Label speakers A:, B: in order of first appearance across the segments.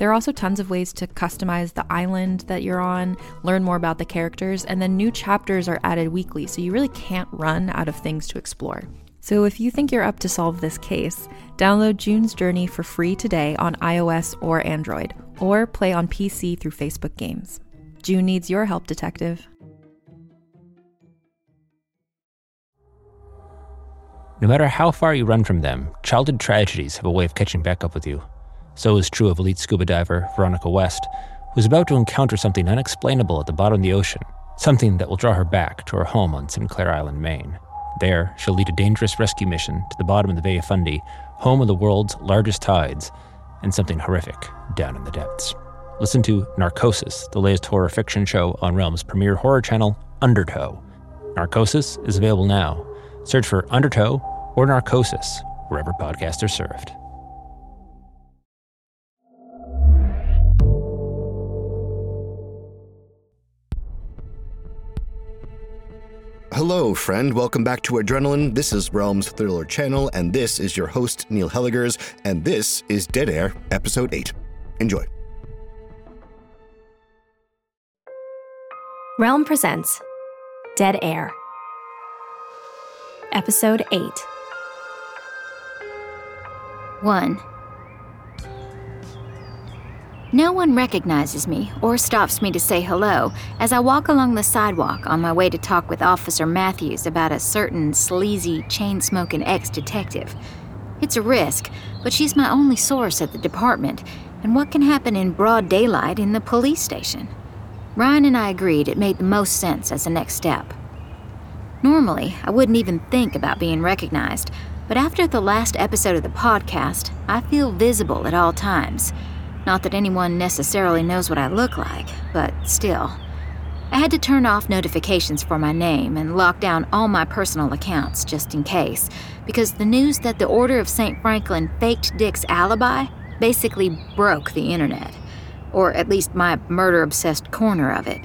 A: There are also tons of ways to customize the island that you're on, learn more about the characters, and then new chapters are added weekly, so you really can't run out of things to explore. So if you think you're up to solve this case, download June's Journey for free today on iOS or Android, or play on PC through Facebook Games. June needs your help, detective.
B: No matter how far you run from them, childhood tragedies have a way of catching back up with you. So is true of elite scuba diver Veronica West, who's about to encounter something unexplainable at the bottom of the ocean, something that will draw her back to her home on Sinclair Island, Maine. There, she'll lead a dangerous rescue mission to the bottom of the Bay of Fundy, home of the world's largest tides, and something horrific down in the depths. Listen to Narcosis, the latest horror fiction show on Realm's premier horror channel, Undertow. Narcosis is available now. Search for Undertow or Narcosis wherever podcasts are served.
C: Hello, friend. Welcome back to Adrenaline. This is Realm's Thriller channel, and this is your host, Neil Helligers, and this is Dead Air, Episode 8. Enjoy.
D: Realm presents Dead Air, Episode 8.
E: 1. No one recognizes me or stops me to say hello as I walk along the sidewalk on my way to talk with Officer Matthews about a certain sleazy, chain smoking ex detective. It's a risk, but she's my only source at the department, and what can happen in broad daylight in the police station? Ryan and I agreed it made the most sense as a next step. Normally, I wouldn't even think about being recognized, but after the last episode of the podcast, I feel visible at all times. Not that anyone necessarily knows what I look like, but still. I had to turn off notifications for my name and lock down all my personal accounts just in case, because the news that the Order of St. Franklin faked Dick's alibi basically broke the internet, or at least my murder obsessed corner of it.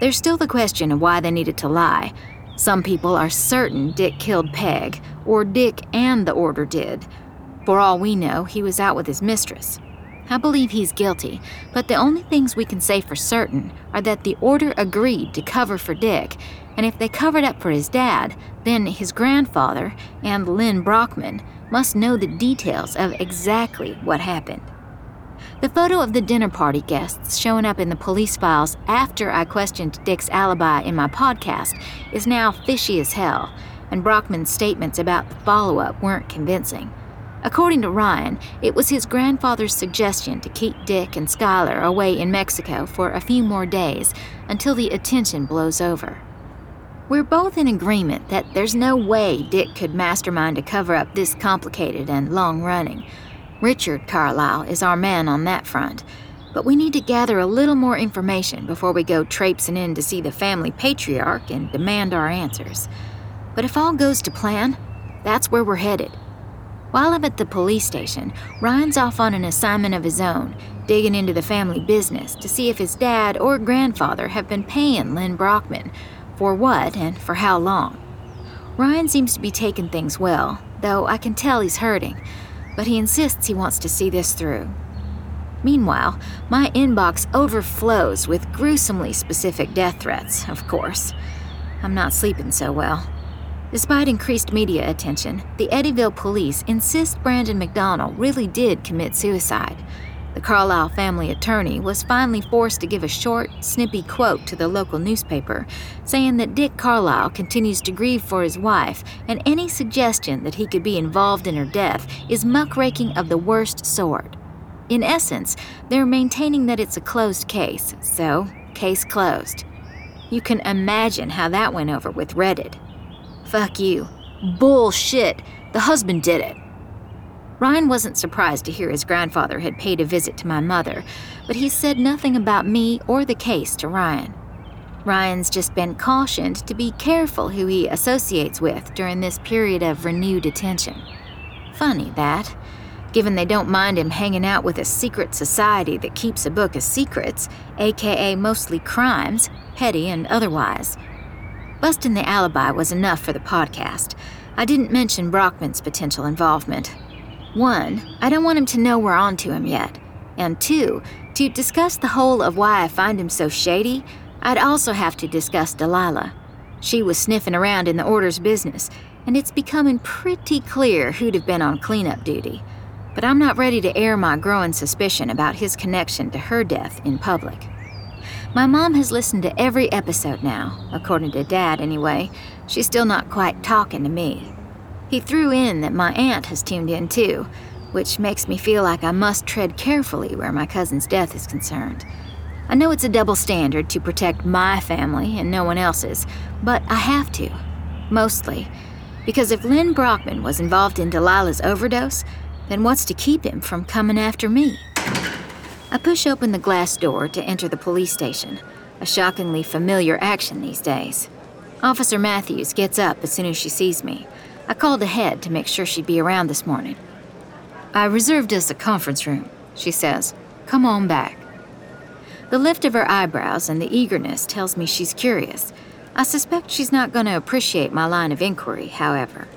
E: There's still the question of why they needed to lie. Some people are certain Dick killed Peg, or Dick and the Order did. For all we know, he was out with his mistress. I believe he's guilty, but the only things we can say for certain are that the order agreed to cover for Dick, and if they covered up for his dad, then his grandfather and Lynn Brockman must know the details of exactly what happened. The photo of the dinner party guests showing up in the police files after I questioned Dick's alibi in my podcast is now fishy as hell, and Brockman's statements about the follow up weren't convincing. According to Ryan, it was his grandfather's suggestion to keep Dick and Skylar away in Mexico for a few more days until the attention blows over. We're both in agreement that there's no way Dick could mastermind a cover up this complicated and long running. Richard Carlisle is our man on that front, but we need to gather a little more information before we go traipsing in to see the family patriarch and demand our answers. But if all goes to plan, that's where we're headed. While I'm at the police station, Ryan's off on an assignment of his own, digging into the family business to see if his dad or grandfather have been paying Lynn Brockman, for what and for how long. Ryan seems to be taking things well, though I can tell he's hurting, but he insists he wants to see this through. Meanwhile, my inbox overflows with gruesomely specific death threats, of course. I'm not sleeping so well. Despite increased media attention, the Eddyville police insist Brandon McDonald really did commit suicide. the Carlisle family attorney was finally forced to give a short, snippy quote to the local newspaper, saying that Dick Carlisle continues to grieve for his wife, and any suggestion that he could be involved in her death is muckraking of the worst sort. In essence, they're maintaining that it's a closed case, so, case closed. You can imagine how that went over with Reddit. Fuck you. Bullshit. The husband did it. Ryan wasn't surprised to hear his grandfather had paid a visit to my mother, but he said nothing about me or the case to Ryan. Ryan's just been cautioned to be careful who he associates with during this period of renewed attention. Funny that, given they don't mind him hanging out with a secret society that keeps a book of secrets, aka mostly crimes, petty and otherwise. Busting the alibi was enough for the podcast. I didn't mention Brockman's potential involvement. One, I don't want him to know we're on to him yet. And two, to discuss the whole of why I find him so shady, I'd also have to discuss Delilah. She was sniffing around in the order's business, and it's becoming pretty clear who'd have been on cleanup duty. But I'm not ready to air my growing suspicion about his connection to her death in public. My mom has listened to every episode now, according to Dad anyway. She's still not quite talking to me. He threw in that my aunt has tuned in too, which makes me feel like I must tread carefully where my cousin's death is concerned. I know it's a double standard to protect my family and no one else's, but I have to. Mostly. Because if Lynn Brockman was involved in Delilah's overdose, then what's to keep him from coming after me? I push open the glass door to enter the police station, a shockingly familiar action these days. Officer Matthews gets up as soon as she sees me. I called ahead to make sure she'd be around this morning. I reserved us a conference room, she says. Come on back. The lift of her eyebrows and the eagerness tells me she's curious. I suspect she's not going to appreciate my line of inquiry, however.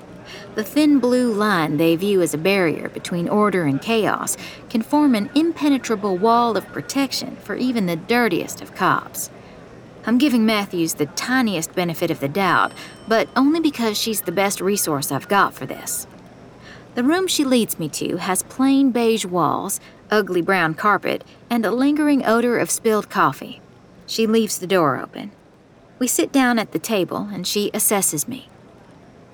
E: The thin blue line they view as a barrier between order and chaos can form an impenetrable wall of protection for even the dirtiest of cops. I'm giving Matthews the tiniest benefit of the doubt, but only because she's the best resource I've got for this. The room she leads me to has plain beige walls, ugly brown carpet, and a lingering odor of spilled coffee. She leaves the door open. We sit down at the table and she assesses me.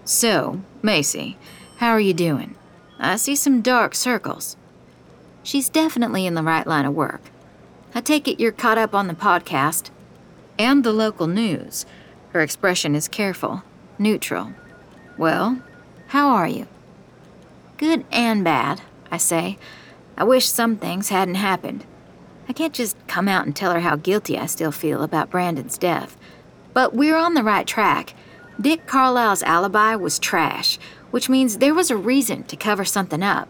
E: So, Macy, how are you doing? I see some dark circles. She's definitely in the right line of work. I take it you're caught up on the podcast and the local news. Her expression is careful, neutral. Well, how are you? Good and bad, I say. I wish some things hadn't happened. I can't just come out and tell her how guilty I still feel about Brandon's death. But we're on the right track. Dick Carlisle's alibi was trash, which means there was a reason to cover something up.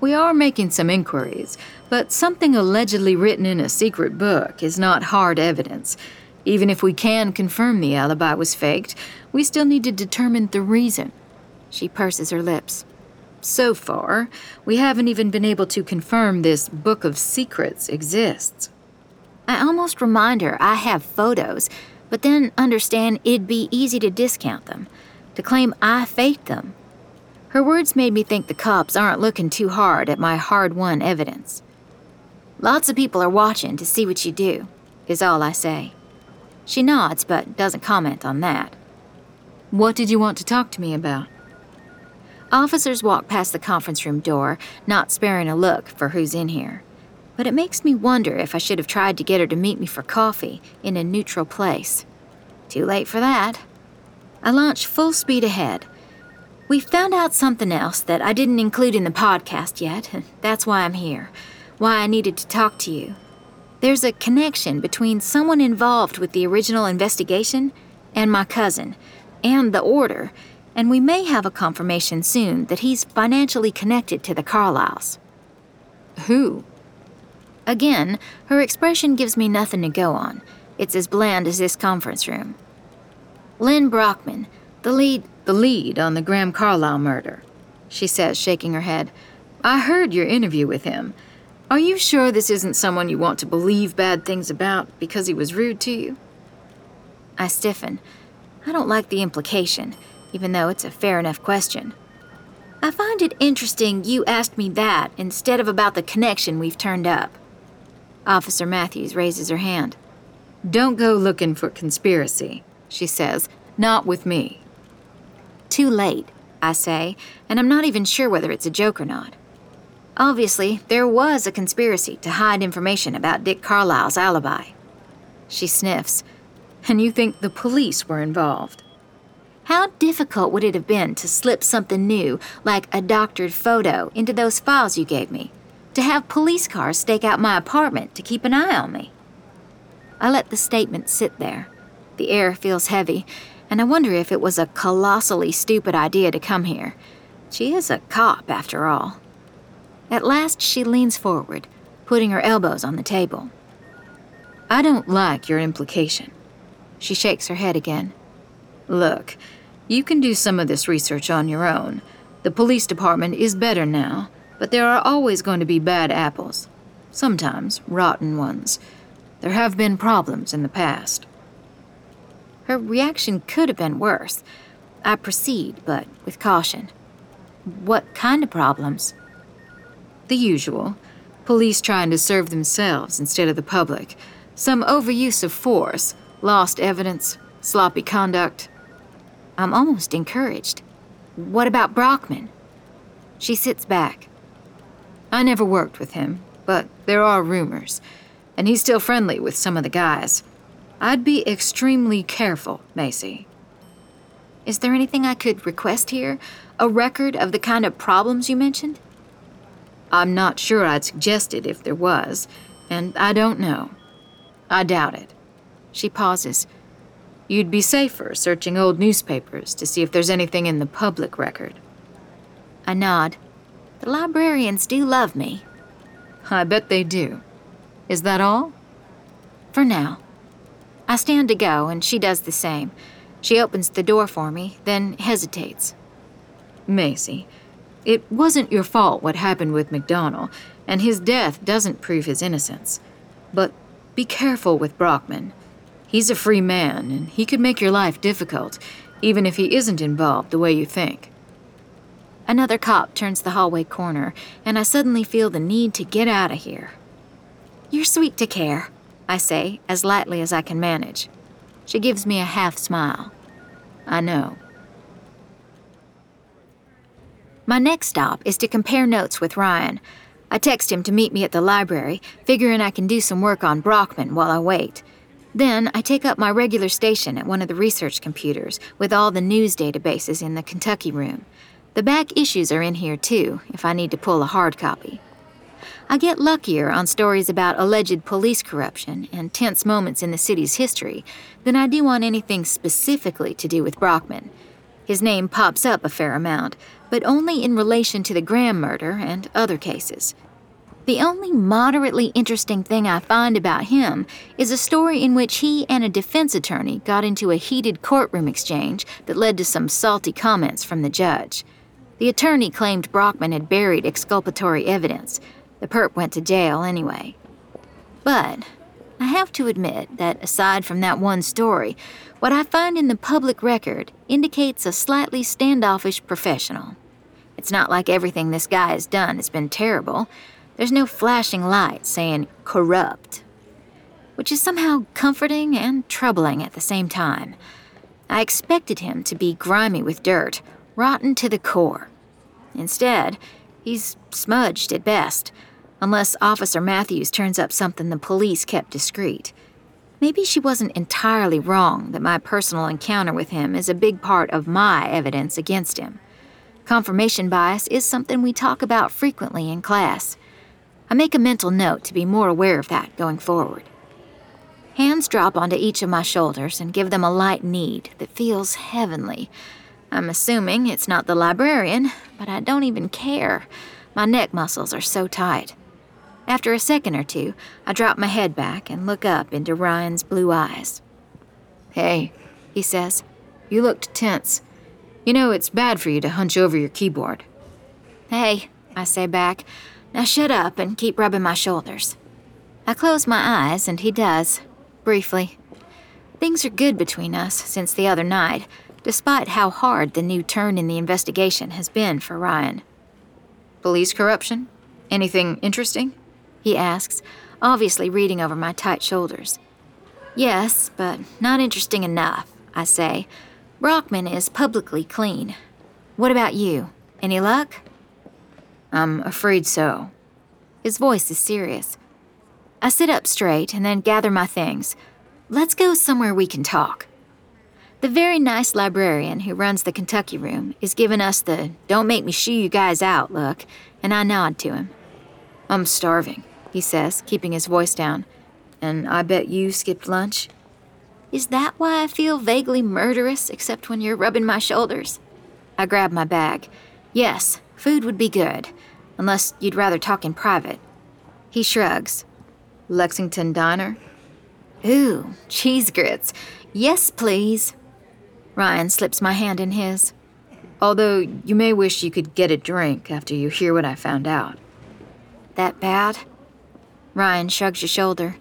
E: We are making some inquiries, but something allegedly written in a secret book is not hard evidence. Even if we can confirm the alibi was faked, we still need to determine the reason. She purses her lips. So far, we haven't even been able to confirm this book of secrets exists. I almost remind her I have photos, but then understand it'd be easy to discount them, to claim I faked them her words made me think the cops aren't looking too hard at my hard won evidence. Lots of people are watching to see what you do, is all I say. She nods but doesn't comment on that. What did you want to talk to me about? Officers walk past the conference room door, not sparing a look for who's in here. But it makes me wonder if I should have tried to get her to meet me for coffee in a neutral place. Too late for that. I launch full speed ahead we found out something else that I didn't include in the podcast yet, that's why I'm here, why I needed to talk to you. There's a connection between someone involved with the original investigation and my cousin, and the order, and we may have a confirmation soon that he's financially connected to the Carlisles. Who? Again, her expression gives me nothing to go on. It's as bland as this conference room. Lynn Brockman, the lead the lead on the Graham Carlisle murder, she says, shaking her head. I heard your interview with him. Are you sure this isn't someone you want to believe bad things about because he was rude to you? I stiffen. I don't like the implication, even though it's a fair enough question. I find it interesting you asked me that instead of about the connection we've turned up. Officer Matthews raises her hand.
F: Don't go looking for conspiracy, she says. Not with me.
E: Too late, I say, and I'm not even sure whether it's a joke or not. Obviously, there was a conspiracy to hide information about Dick Carlisle's alibi. She sniffs.
F: And you think the police were involved?
E: How difficult would it have been to slip something new, like a doctored photo, into those files you gave me? To have police cars stake out my apartment to keep an eye on me? I let the statement sit there. The air feels heavy, and I wonder if it was a colossally stupid idea to come here. She is a cop, after all. At last, she leans forward, putting her elbows on the table.
F: I don't like your implication.
E: She shakes her head again.
F: Look, you can do some of this research on your own. The police department is better now, but there are always going to be bad apples. Sometimes rotten ones. There have been problems in the past.
E: Her reaction could have been worse. I proceed, but with caution. What kind of problems?
F: The usual. Police trying to serve themselves instead of the public. Some overuse of force, lost evidence, sloppy conduct,
E: I'm almost encouraged. What about Brockman? She sits back.
F: I never worked with him, but there are rumors, and he's still friendly with some of the guys. I'd be extremely careful, Macy.
E: Is there anything I could request here? A record of the kind of problems you mentioned?
F: I'm not sure I'd suggest it if there was, and I don't know. I doubt it. She pauses. You'd be safer searching old newspapers to see if there's anything in the public record.
E: I nod. The librarians do love me.
F: I bet they do. Is that all?
E: For now. I stand to go, and she does the same. She opens the door for me, then hesitates.
F: Macy, it wasn't your fault what happened with McDonnell, and his death doesn't prove his innocence. But be careful with Brockman. He's a free man, and he could make your life difficult, even if he isn't involved the way you think.
E: Another cop turns the hallway corner, and I suddenly feel the need to get out of here. You're sweet to care, I say, as lightly as I can manage. She gives me a half smile.
F: I know.
E: My next stop is to compare notes with Ryan. I text him to meet me at the library, figuring I can do some work on Brockman while I wait. Then I take up my regular station at one of the research computers with all the news databases in the Kentucky room. The back issues are in here too, if I need to pull a hard copy. I get luckier on stories about alleged police corruption and tense moments in the city's history than I do on anything specifically to do with Brockman. His name pops up a fair amount, but only in relation to the Graham murder and other cases. The only moderately interesting thing I find about him is a story in which he and a defense attorney got into a heated courtroom exchange that led to some salty comments from the judge. The attorney claimed Brockman had buried exculpatory evidence. The perp went to jail anyway. But I have to admit that aside from that one story, what I find in the public record indicates a slightly standoffish professional. It's not like everything this guy has done has been terrible. There's no flashing light saying corrupt, which is somehow comforting and troubling at the same time. I expected him to be grimy with dirt, rotten to the core. Instead, he's smudged at best, unless Officer Matthews turns up something the police kept discreet. Maybe she wasn't entirely wrong that my personal encounter with him is a big part of my evidence against him. Confirmation bias is something we talk about frequently in class. I make a mental note to be more aware of that going forward. Hands drop onto each of my shoulders and give them a light knead that feels heavenly. I'm assuming it's not the librarian, but I don't even care. My neck muscles are so tight. After a second or two, I drop my head back and look up into Ryan's blue eyes.
F: Hey, he says, you looked tense. You know it's bad for you to hunch over your keyboard.
E: Hey, I say back. Now shut up and keep rubbing my shoulders. I close my eyes, and he does, briefly. Things are good between us since the other night, despite how hard the new turn in the investigation has been for Ryan.
F: Police corruption? Anything interesting?
E: He asks, obviously reading over my tight shoulders. Yes, but not interesting enough, I say. Brockman is publicly clean. What about you? Any luck?
F: I'm afraid so.
E: His voice is serious. I sit up straight and then gather my things. Let's go somewhere we can talk. The very nice librarian who runs the Kentucky room is giving us the don't make me shoo you guys out look, and I nod to him.
F: I'm starving, he says, keeping his voice down. And I bet you skipped lunch?
E: Is that why I feel vaguely murderous except when you're rubbing my shoulders? I grab my bag. Yes, food would be good, unless you'd rather talk in private. He shrugs.
F: Lexington Diner?
E: Ooh, cheese grits. Yes, please. Ryan slips my hand in his.
F: Although you may wish you could get a drink after you hear what I found out.
E: That bad? Ryan shrugs his shoulder.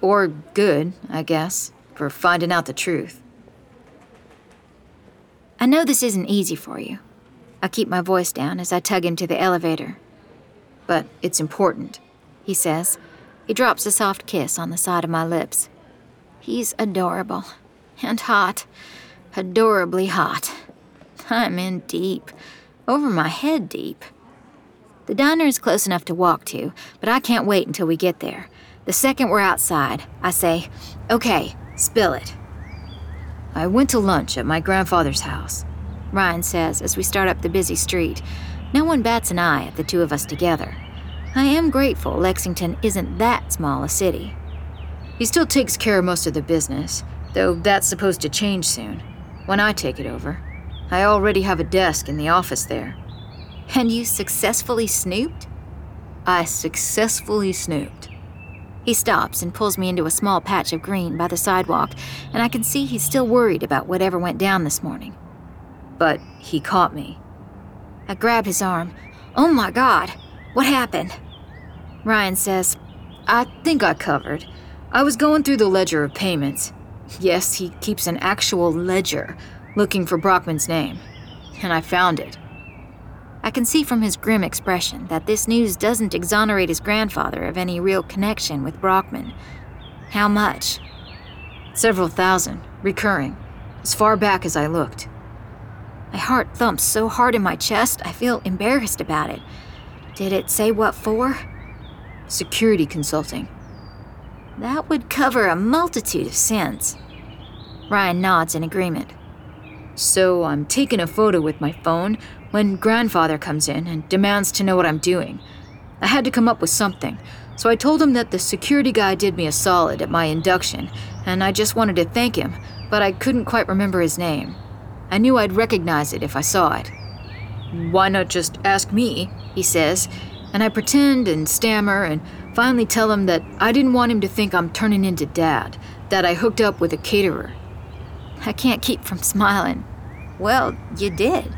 F: Or good, I guess, for finding out the truth.
E: I know this isn't easy for you. I keep my voice down as I tug him to the elevator.
F: But it's important,
E: he says. He drops a soft kiss on the side of my lips. He's adorable. And hot adorably hot. I'm in deep, over my head deep. The diner is close enough to walk to, but I can't wait until we get there. The second we're outside, I say, Okay, spill it.
F: I went to lunch at my grandfather's house,
E: Ryan says as we start up the busy street. No one bats an eye at the two of us together. I am grateful Lexington isn't that small a city.
F: He still takes care of most of the business, though that's supposed to change soon when I take it over. I already have a desk in the office there.
E: And you successfully snooped?
F: I successfully snooped.
E: He stops and pulls me into a small patch of green by the sidewalk, and I can see he's still worried about whatever went down this morning.
F: But he caught me.
E: I grab his arm. Oh my god, what happened?
F: Ryan says, I think I covered. I was going through the ledger of payments. Yes, he keeps an actual ledger looking for Brockman's name. And I found it.
E: I can see from his grim expression that this news doesn't exonerate his grandfather of any real connection with Brockman. How much?
F: Several thousand, recurring, as far back as I looked.
E: My heart thumps so hard in my chest, I feel embarrassed about it. Did it say what for?
F: Security consulting.
E: That would cover a multitude of sins. Ryan nods in agreement.
F: So I'm taking a photo with my phone when grandfather comes in and demands to know what I'm doing. I had to come up with something, so I told him that the security guy did me a solid at my induction, and I just wanted to thank him, but I couldn't quite remember his name. I knew I'd recognize it if I saw it. Why not just ask me? He says, and I pretend and stammer and Finally, tell him that I didn't want him to think I'm turning into dad, that I hooked up with a caterer.
E: I can't keep from smiling. Well, you did.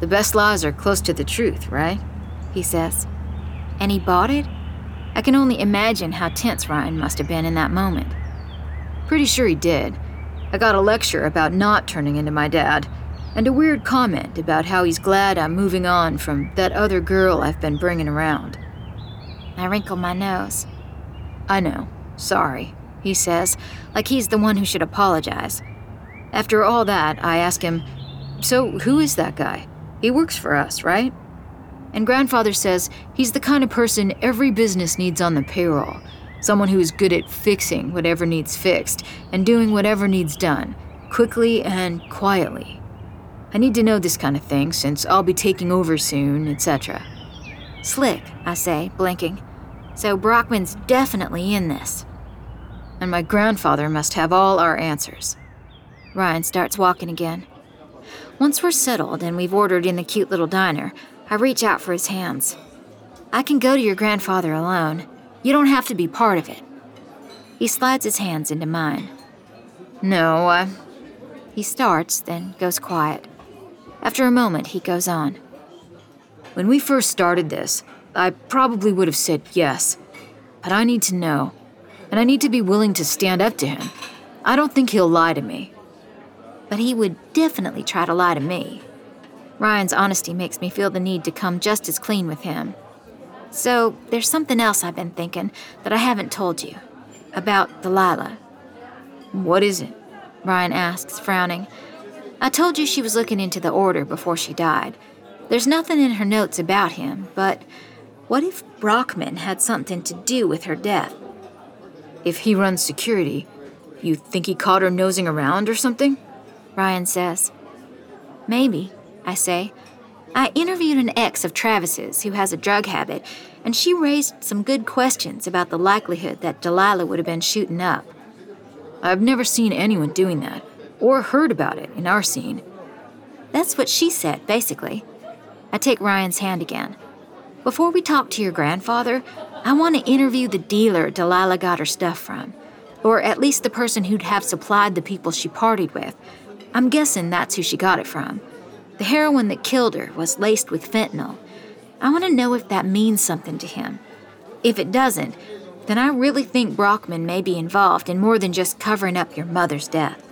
F: The best lies are close to the truth, right? He says.
E: And he bought it? I can only imagine how tense Ryan must have been in that moment.
F: Pretty sure he did. I got a lecture about not turning into my dad, and a weird comment about how he's glad I'm moving on from that other girl I've been bringing around.
E: I wrinkle my nose.
F: I know. Sorry, he says, like he's the one who should apologize. After all that, I ask him, So who is that guy? He works for us, right? And grandfather says he's the kind of person every business needs on the payroll. Someone who is good at fixing whatever needs fixed and doing whatever needs done, quickly and quietly. I need to know this kind of thing since I'll be taking over soon, etc.
E: Slick, I say, blinking. So Brockman's definitely in this.
F: And my grandfather must have all our answers.
E: Ryan starts walking again. Once we're settled and we've ordered in the cute little diner, I reach out for his hands. I can go to your grandfather alone. You don't have to be part of it. He slides his hands into mine.
F: No, I.
E: He starts, then goes quiet. After a moment, he goes on.
F: When we first started this, I probably would have said yes. But I need to know. And I need to be willing to stand up to him. I don't think he'll lie to me.
E: But he would definitely try to lie to me. Ryan's honesty makes me feel the need to come just as clean with him. So, there's something else I've been thinking that I haven't told you about Delilah.
F: What is it?
E: Ryan asks, frowning. I told you she was looking into the order before she died. There's nothing in her notes about him, but what if Brockman had something to do with her death?
F: If he runs security, you think he caught her nosing around or something?
E: Ryan says. Maybe, I say. I interviewed an ex of Travis's who has a drug habit, and she raised some good questions about the likelihood that Delilah would have been shooting up.
F: I've never seen anyone doing that, or heard about it in our scene.
E: That's what she said, basically. I take Ryan's hand again. Before we talk to your grandfather, I want to interview the dealer Delilah got her stuff from, or at least the person who'd have supplied the people she partied with. I'm guessing that's who she got it from. The heroin that killed her was laced with fentanyl. I want to know if that means something to him. If it doesn't, then I really think Brockman may be involved in more than just covering up your mother's death.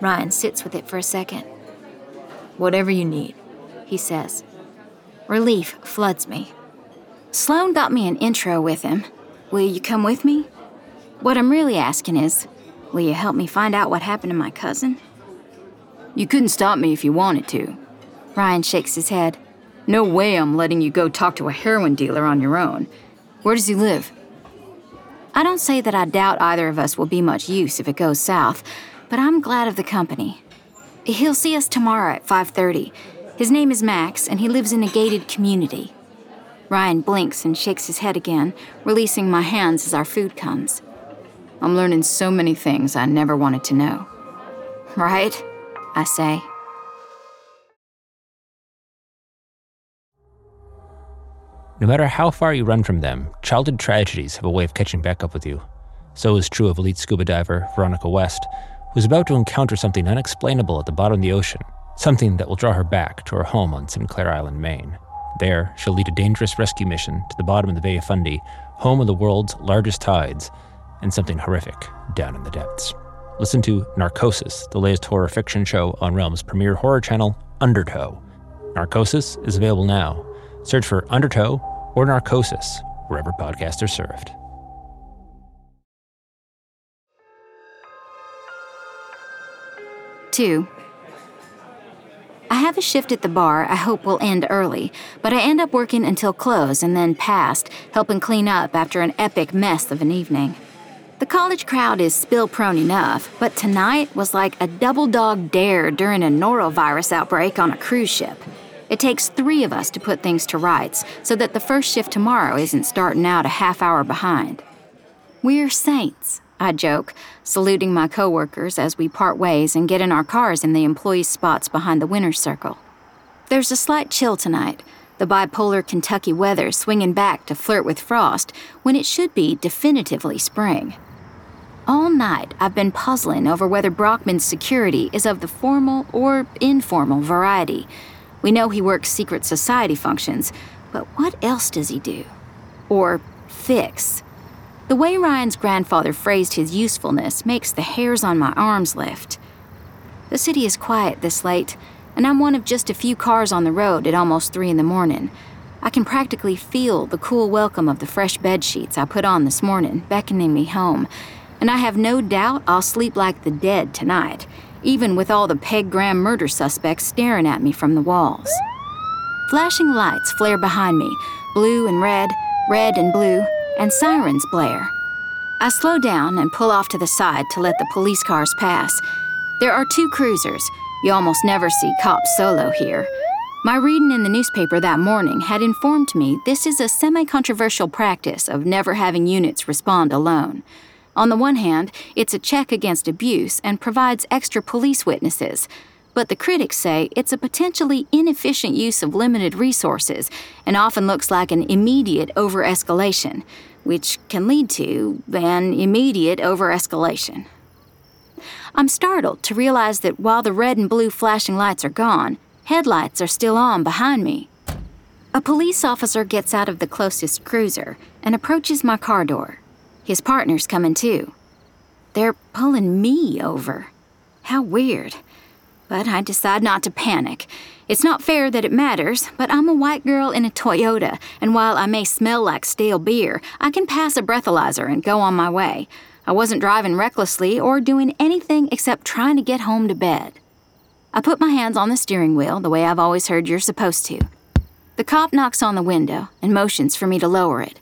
E: Ryan sits with it for a second.
F: Whatever you need,
E: he says. Relief floods me. Sloan got me an intro with him. Will you come with me? What I'm really asking is, will you help me find out what happened to my cousin?
F: You couldn't stop me if you wanted to.
E: Ryan shakes his head.
F: No way I'm letting you go talk to a heroin dealer on your own. Where does he live?
E: I don't say that I doubt either of us will be much use if it goes south, but I'm glad of the company. He'll see us tomorrow at 5:30. His name is Max and he lives in a gated community. Ryan blinks and shakes his head again, releasing my hands as our food comes.
F: I'm learning so many things I never wanted to know.
E: Right? I say.
B: No matter how far you run from them, childhood tragedies have a way of catching back up with you. So is true of elite scuba diver Veronica West, who's about to encounter something unexplainable at the bottom of the ocean, something that will draw her back to her home on Sinclair Island, Maine. There, she'll lead a dangerous rescue mission to the bottom of the Bay of Fundy, home of the world's largest tides, and something horrific down in the depths. Listen to Narcosis, the latest horror fiction show on Realm's premier horror channel, Undertow. Narcosis is available now. Search for Undertow or Narcosis wherever podcasts are served.
E: Two. I have a shift at the bar I hope will end early, but I end up working until close and then past, helping clean up after an epic mess of an evening. The college crowd is spill prone enough, but tonight was like a double dog dare during a norovirus outbreak on a cruise ship. It takes three of us to put things to rights so that the first shift tomorrow isn't starting out a half hour behind. We're saints, I joke, saluting my coworkers as we part ways and get in our cars in the employees' spots behind the winner's circle. There's a slight chill tonight, the bipolar Kentucky weather swinging back to flirt with frost when it should be definitively spring. All night, I've been puzzling over whether Brockman's security is of the formal or informal variety. We know he works secret society functions, but what else does he do? Or fix? The way Ryan's grandfather phrased his usefulness makes the hairs on my arms lift. The city is quiet this late, and I'm one of just a few cars on the road at almost three in the morning. I can practically feel the cool welcome of the fresh bed sheets I put on this morning beckoning me home, and I have no doubt I'll sleep like the dead tonight, even with all the Peg Graham murder suspects staring at me from the walls. Flashing lights flare behind me blue and red, red and blue, and sirens blare. I slow down and pull off to the side to let the police cars pass. There are two cruisers. You almost never see cops solo here. My reading in the newspaper that morning had informed me this is a semi controversial practice of never having units respond alone. On the one hand, it's a check against abuse and provides extra police witnesses. But the critics say it's a potentially inefficient use of limited resources and often looks like an immediate over escalation, which can lead to an immediate over escalation. I'm startled to realize that while the red and blue flashing lights are gone, headlights are still on behind me. A police officer gets out of the closest cruiser and approaches my car door. His partner's coming too. They're pulling me over. How weird. But I decide not to panic. It's not fair that it matters, but I'm a white girl in a Toyota, and while I may smell like stale beer, I can pass a breathalyzer and go on my way. I wasn't driving recklessly or doing anything except trying to get home to bed. I put my hands on the steering wheel the way I've always heard you're supposed to. The cop knocks on the window and motions for me to lower it.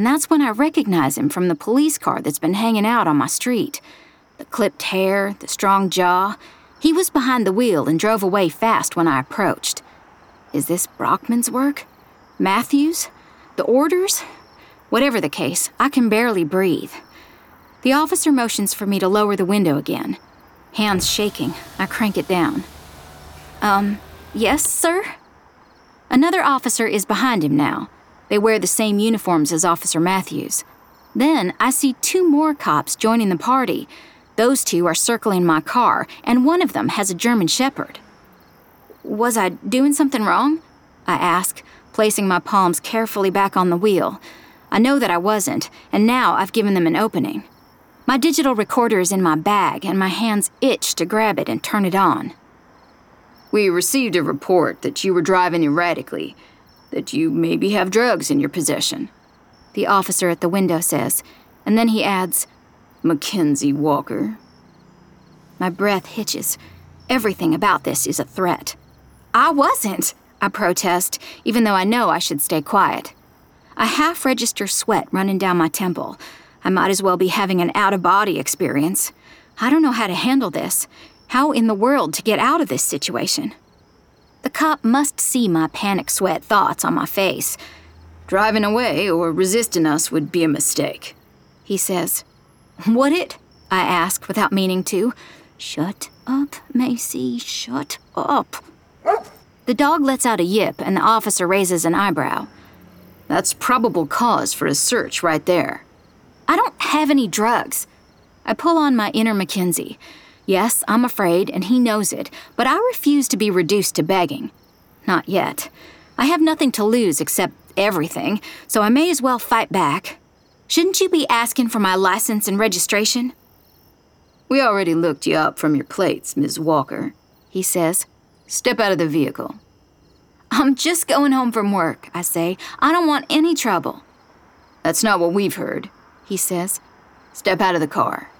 E: And that's when I recognize him from the police car that's been hanging out on my street. The clipped hair, the strong jaw. He was behind the wheel and drove away fast when I approached. Is this Brockman's work? Matthews? The orders? Whatever the case, I can barely breathe. The officer motions for me to lower the window again. Hands shaking, I crank it down. Um, yes, sir? Another officer is behind him now. They wear the same uniforms as Officer Matthews. Then I see two more cops joining the party. Those two are circling my car, and one of them has a German Shepherd. Was I doing something wrong? I ask, placing my palms carefully back on the wheel. I know that I wasn't, and now I've given them an opening. My digital recorder is in my bag, and my hands itch to grab it and turn it on.
F: We received a report that you were driving erratically, that you maybe have drugs in your possession.
E: The officer at the window says, and then he adds,
F: Mackenzie Walker.
E: My breath hitches. Everything about this is a threat. I wasn't, I protest, even though I know I should stay quiet. A half register sweat running down my temple, I might as well be having an out of body experience. I don't know how to handle this. How in the world to get out of this situation? The cop must see my panic sweat thoughts on my face.
F: Driving away or resisting us would be a mistake,
E: he says. Would it? I ask without meaning to. Shut up, Macy, shut up. The dog lets out a yip and the officer raises an eyebrow.
F: That's probable cause for a search right there.
E: I don't have any drugs. I pull on my inner Mackenzie. Yes, I'm afraid, and he knows it, but I refuse to be reduced to begging. Not yet. I have nothing to lose except everything, so I may as well fight back. Shouldn't you be asking for my license and registration?
F: We already looked you up from your plates, Miss Walker, he says. Step out of the vehicle.
E: I'm just going home from work, I say. I don't want any trouble.
F: That's not what we've heard he says. Step out of the car.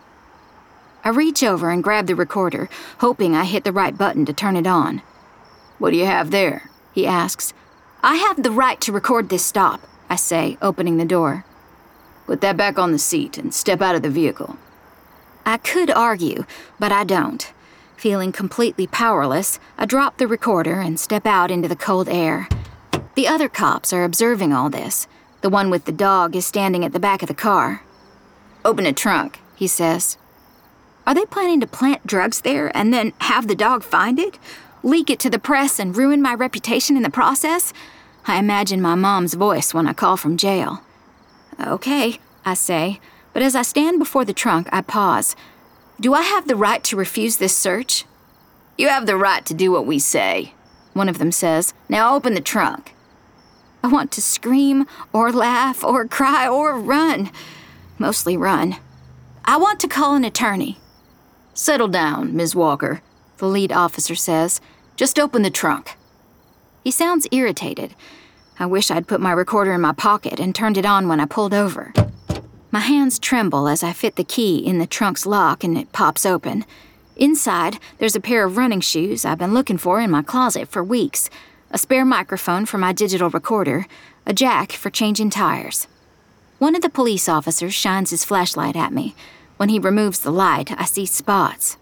E: I reach over and grab the recorder, hoping I hit the right button to turn it on.
F: What do you have there? he asks.
E: I have the right to record this stop, I say, opening the door.
F: Put that back on the seat and step out of the vehicle.
E: I could argue, but I don't. Feeling completely powerless, I drop the recorder and step out into the cold air. The other cops are observing all this. The one with the dog is standing at the back of the car.
F: Open a trunk, he says.
E: Are they planning to plant drugs there and then have the dog find it? Leak it to the press and ruin my reputation in the process? I imagine my mom's voice when I call from jail. Okay, I say, but as I stand before the trunk, I pause. Do I have the right to refuse this search?
F: You have the right to do what we say, one of them says. Now open the trunk.
E: I want to scream or laugh or cry or run. Mostly run. I want to call an attorney.
F: Settle down, Ms. Walker, the lead officer says. Just open the trunk.
E: He sounds irritated. I wish I'd put my recorder in my pocket and turned it on when I pulled over. My hands tremble as I fit the key in the trunk's lock and it pops open. Inside, there's a pair of running shoes I've been looking for in my closet for weeks a spare microphone for my digital recorder, a jack for changing tires. One of the police officers shines his flashlight at me. When he removes the light, I see spots.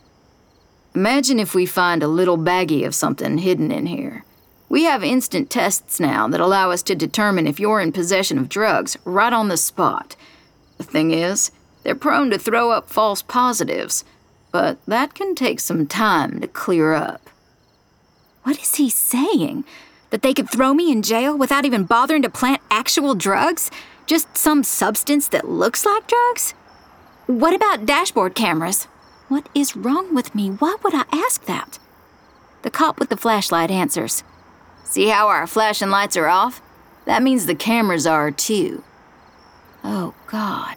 F: Imagine if we find a little baggie of something hidden in here. We have instant tests now that allow us to determine if you're in possession of drugs right on the spot. The thing is, they're prone to throw up false positives, but that can take some time to clear up.
E: What is he saying? That they could throw me in jail without even bothering to plant actual drugs? Just some substance that looks like drugs? What about dashboard cameras? What is wrong with me? Why would I ask that? The cop with the flashlight answers.
F: See how our flashing lights are off? That means the cameras are too.
E: Oh, God.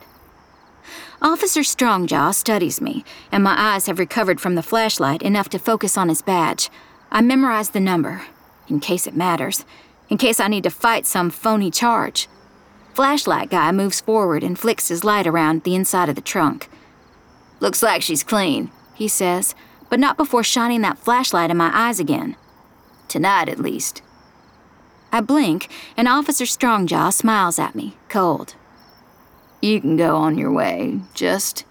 E: Officer Strongjaw studies me, and my eyes have recovered from the flashlight enough to focus on his badge. I memorize the number, in case it matters, in case I need to fight some phony charge. Flashlight guy moves forward and flicks his light around the inside of the trunk. Looks like she's clean, he says, but not before shining that flashlight in my eyes again. Tonight, at least. I blink, and Officer Strongjaw smiles at me, cold. You can go on your way. Just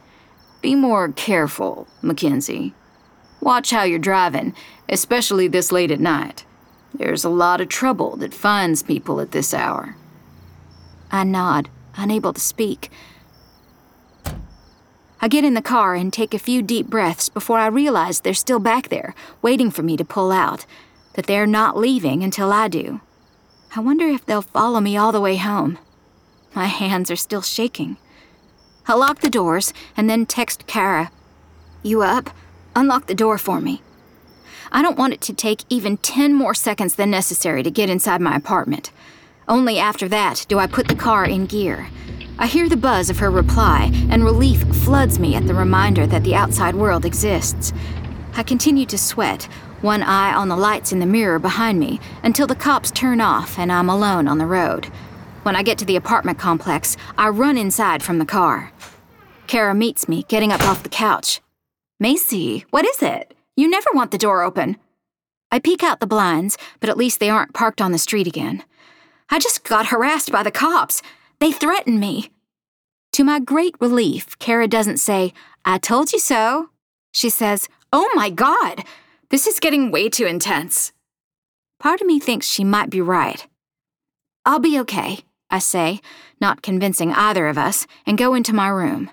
E: be more careful, Mackenzie. Watch how you're driving, especially this late at night. There's a lot of trouble that finds people at this hour. I nod, unable to speak. I get in the car and take a few deep breaths before I realize they're still back there, waiting for me to pull out, that they're not leaving until I do. I wonder if they'll follow me all the way home. My hands are still shaking. I lock the doors and then text Kara. You up? Unlock the door for me. I don't want it to take even 10 more seconds than necessary to get inside my apartment. Only after that do I put the car in gear. I hear the buzz of her reply, and relief floods me at the reminder that the outside world exists. I continue to sweat, one eye on the lights in the mirror behind me, until the cops turn off and I'm alone on the road. When I get to the apartment complex, I run inside from the car. Kara meets me, getting up off the couch. Macy, what is it? You never want the door open. I peek out the blinds, but at least they aren't parked on the street again. I just got harassed by the cops. They threatened me. To my great relief, Kara doesn't say, I told you so. She says, Oh my God, this is getting way too intense. Part of me thinks she might be right. I'll be okay. I say, not convincing either of us, and go into my room.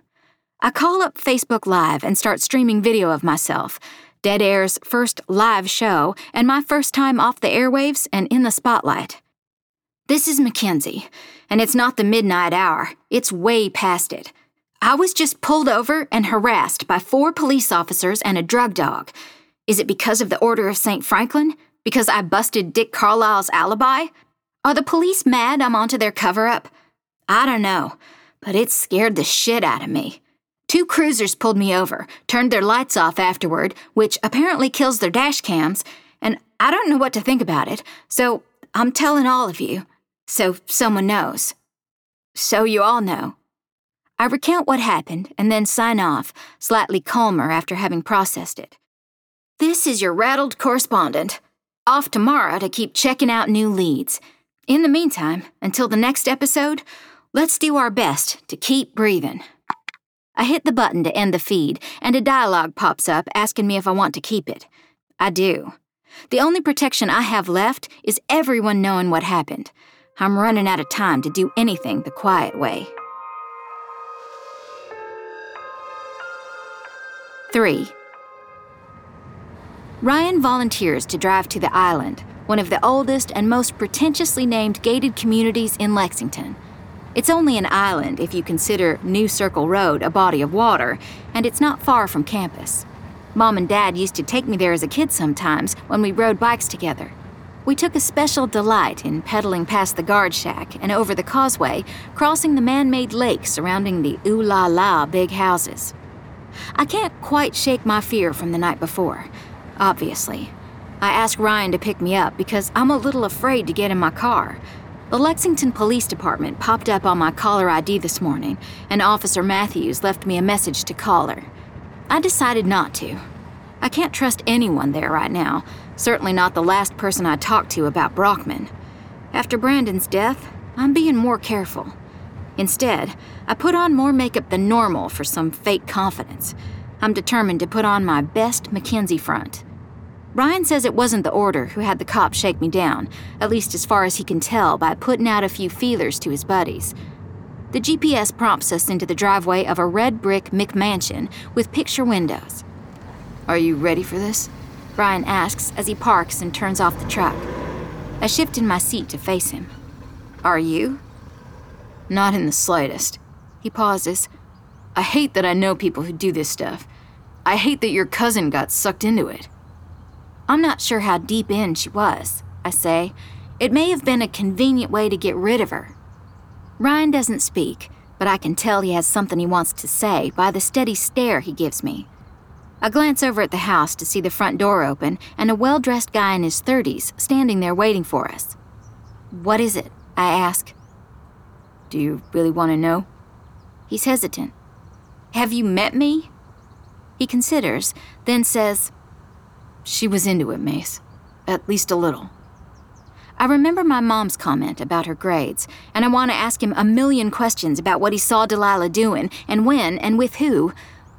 E: I call up Facebook Live and start streaming video of myself, Dead Air's first live show, and my first time off the airwaves and in the spotlight. This is Mackenzie, and it's not the midnight hour, it's way past it. I was just pulled over and harassed by four police officers and a drug dog. Is it because of the Order of St. Franklin? Because I busted Dick Carlisle's alibi? Are the police mad I'm onto their cover up? I don't know, but it scared the shit out of me. Two cruisers pulled me over, turned their lights off afterward, which apparently kills their dash cams, and I don't know what to think about it, so I'm telling all of you, so someone knows. So you all know. I recount what happened and then sign off, slightly calmer after having processed it. This is your rattled correspondent. Off tomorrow to keep checking out new leads. In the meantime, until the next episode, let's do our best to keep breathing. I hit the button to end the feed, and a dialogue pops up asking me if I want to keep it. I do. The only protection I have left is everyone knowing what happened. I'm running out of time to do anything the quiet way. 3. Ryan volunteers to drive to the island one of the oldest and most pretentiously named gated communities in Lexington. It's only an island if you consider New Circle Road a body of water, and it's not far from campus. Mom and Dad used to take me there as a kid sometimes when we rode bikes together. We took a special delight in pedaling past the guard shack and over the causeway, crossing the man made lake surrounding the ooh la la big houses. I can't quite shake my fear from the night before, obviously. I asked Ryan to pick me up because I'm a little afraid to get in my car. The Lexington Police Department popped up on my caller ID this morning, and Officer Matthews left me a message to call her. I decided not to. I can't trust anyone there right now, certainly not the last person I talked to about Brockman. After Brandon's death, I'm being more careful. Instead, I put on more makeup than normal for some fake confidence. I'm determined to put on my best Mackenzie front. Ryan says it wasn't the order who had the cops shake me down, at least as far as he can tell by putting out a few feelers to his buddies. The GPS prompts us into the driveway of a red brick McMansion with picture windows. Are you ready for this? Ryan asks as he parks and turns off the truck. I shift in my seat to face him. Are you? Not in the slightest. He pauses. I hate that I know people who do this stuff. I hate that your cousin got sucked into it. I'm not sure how deep in she was, I say. It may have been a convenient way to get rid of her. Ryan doesn't speak, but I can tell he has something he wants to say by the steady stare he gives me. I glance over at the house to see the front door open and a well dressed guy in his 30s standing there waiting for us. What is it? I ask. Do you really want to know? He's hesitant. Have you met me? He considers, then says, She was into it, Mace. At least a little. I remember my mom's comment about her grades, and I want to ask him a million questions about what he saw Delilah doing, and when, and with who,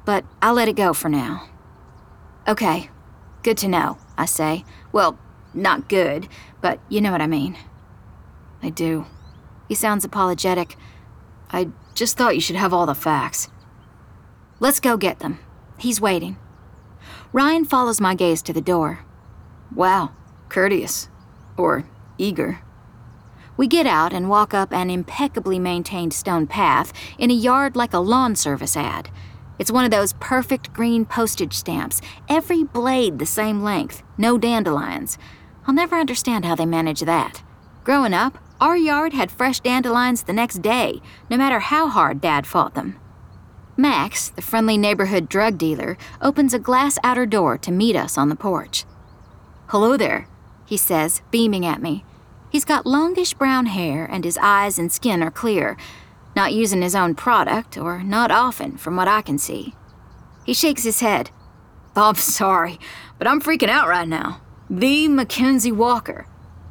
E: but I'll let it go for now. Okay, good to know, I say. Well, not good, but you know what I mean. I do. He sounds apologetic. I just thought you should have all the facts. Let's go get them. He's waiting. Ryan follows my gaze to the door. Wow, courteous. Or eager. We get out and walk up an impeccably maintained stone path in a yard like a lawn service ad. It's one of those perfect green postage stamps, every blade the same length, no dandelions. I'll never understand how they manage that. Growing up, our yard had fresh dandelions the next day, no matter how hard Dad fought them. Max, the friendly neighborhood drug dealer, opens a glass outer door to meet us on the porch. Hello there, he says, beaming at me. He's got longish brown hair, and his eyes and skin are clear, not using his own product, or not often, from what I can see. He shakes his head. I'm sorry, but I'm freaking out right now. The Mackenzie Walker.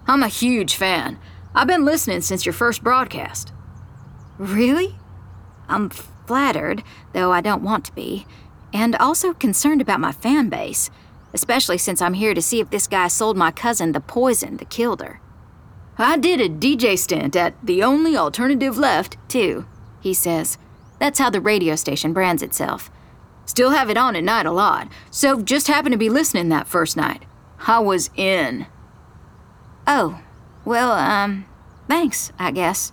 E: I'm a huge fan. I've been listening since your first broadcast. Really? I'm flattered, though I don't want to be, and also concerned about my fan base, especially since I'm here to see if this guy sold my cousin the poison that killed her. I did a DJ stint at The Only Alternative Left, too, he says. That's how the radio station brands itself. Still have it on at night a lot, so just happened to be listening that first night. I was in. Oh, well, um, thanks, I guess.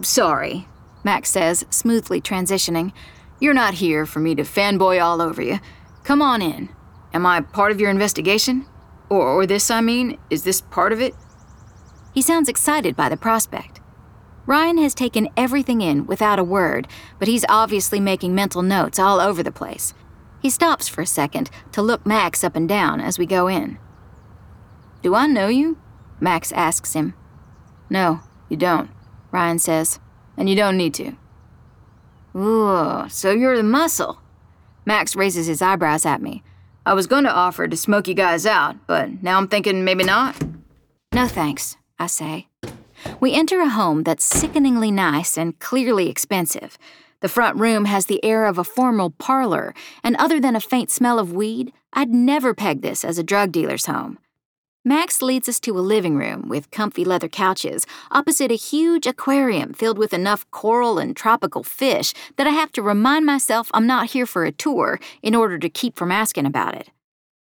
E: Sorry, Max says, smoothly transitioning. You're not here for me to fanboy all over you. Come on in. Am I part of your investigation? Or, or this, I mean, is this part of it? He sounds excited by the prospect. Ryan has taken everything in without a word, but he's obviously making mental notes all over the place. He stops for a second to look Max up and down as we go in. Do I know you? Max asks him. No, you don't, Ryan says, and you don't need to. Ooh, so you're the muscle. Max raises his eyebrows at me. I was going to offer to smoke you guys out, but now I'm thinking maybe not. No thanks, I say. We enter a home that's sickeningly nice and clearly expensive. The front room has the air of a formal parlor, and other than a faint smell of weed, I'd never peg this as a drug dealer's home. Max leads us to a living room with comfy leather couches opposite a huge aquarium filled with enough coral and tropical fish that I have to remind myself I'm not here for a tour in order to keep from asking about it.